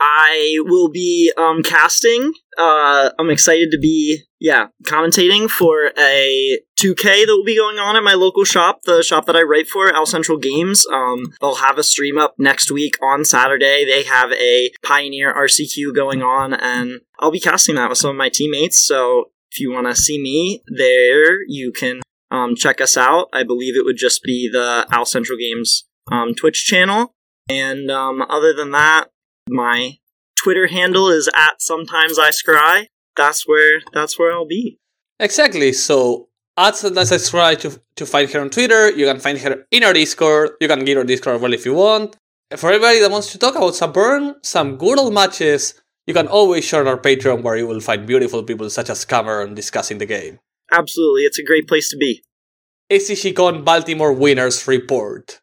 I will be um, casting. Uh, I'm excited to be, yeah, commentating for a 2K that will be going on at my local shop, the shop that I write for, Al Central Games. Um, they'll have a stream up next week on Saturday. They have a Pioneer RCQ going on, and I'll be casting that with some of my teammates. So if you want to see me there, you can um, check us out. I believe it would just be the Al Central Games um, Twitch channel. And um, other than that, my Twitter handle is at sometimes I scry. That's where that's where I'll be. Exactly. So at sometimes I scry to to find her on Twitter. You can find her in our Discord. You can get our Discord as well if you want. For everybody that wants to talk about some burn, some good old matches, you can always join our Patreon where you will find beautiful people such as Cameron discussing the game. Absolutely, it's a great place to be. ACGCon Baltimore Winners Report.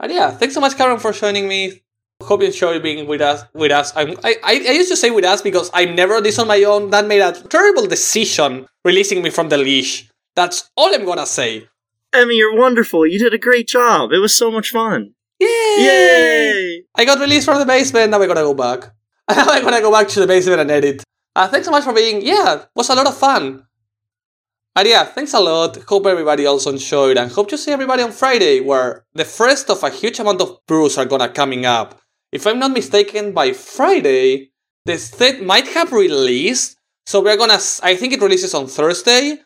And yeah, thanks so much, Cameron, for joining me hope you enjoy being with us. With us, I'm, I, I used to say with us because I'm never this on my own. That made a terrible decision releasing me from the leash. That's all I'm gonna say. Emmy, you're wonderful. You did a great job. It was so much fun. Yay! Yay! I got released from the basement. Now we're gonna go back. *laughs* Now I'm gonna go back to the basement and edit. Uh, thanks so much for being. Yeah, it was a lot of fun. And yeah, thanks a lot. Hope everybody also enjoyed and hope to see everybody on Friday where the first of a huge amount of brews are gonna coming up if I'm not mistaken, by Friday, the set might have released. So we're gonna, I think it releases on Thursday.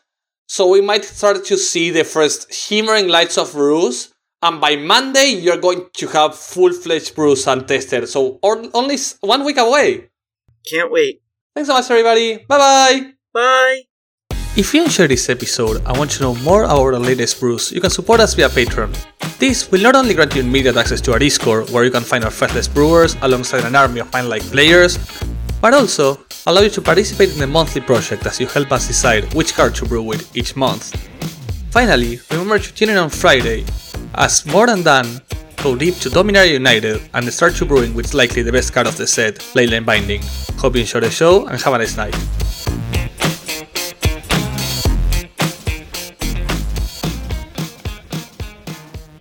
So we might start to see the first shimmering lights of brews. And by Monday, you're going to have full fledged brews untested. So only one week away. Can't wait. Thanks so much, everybody. Bye bye bye. If you enjoyed this episode and want to know more about the latest brews, you can support us via Patreon. This will not only grant you immediate access to our Discord, where you can find our faithless brewers alongside an army of fine-like players, but also allow you to participate in the monthly project as you help us decide which card to brew with each month. Finally, remember to tune in on Friday, as More Than Done go deep to Dominaria United and start to brewing with likely the best card of the set, Leyline Binding. Hope you enjoy the show and have a nice night.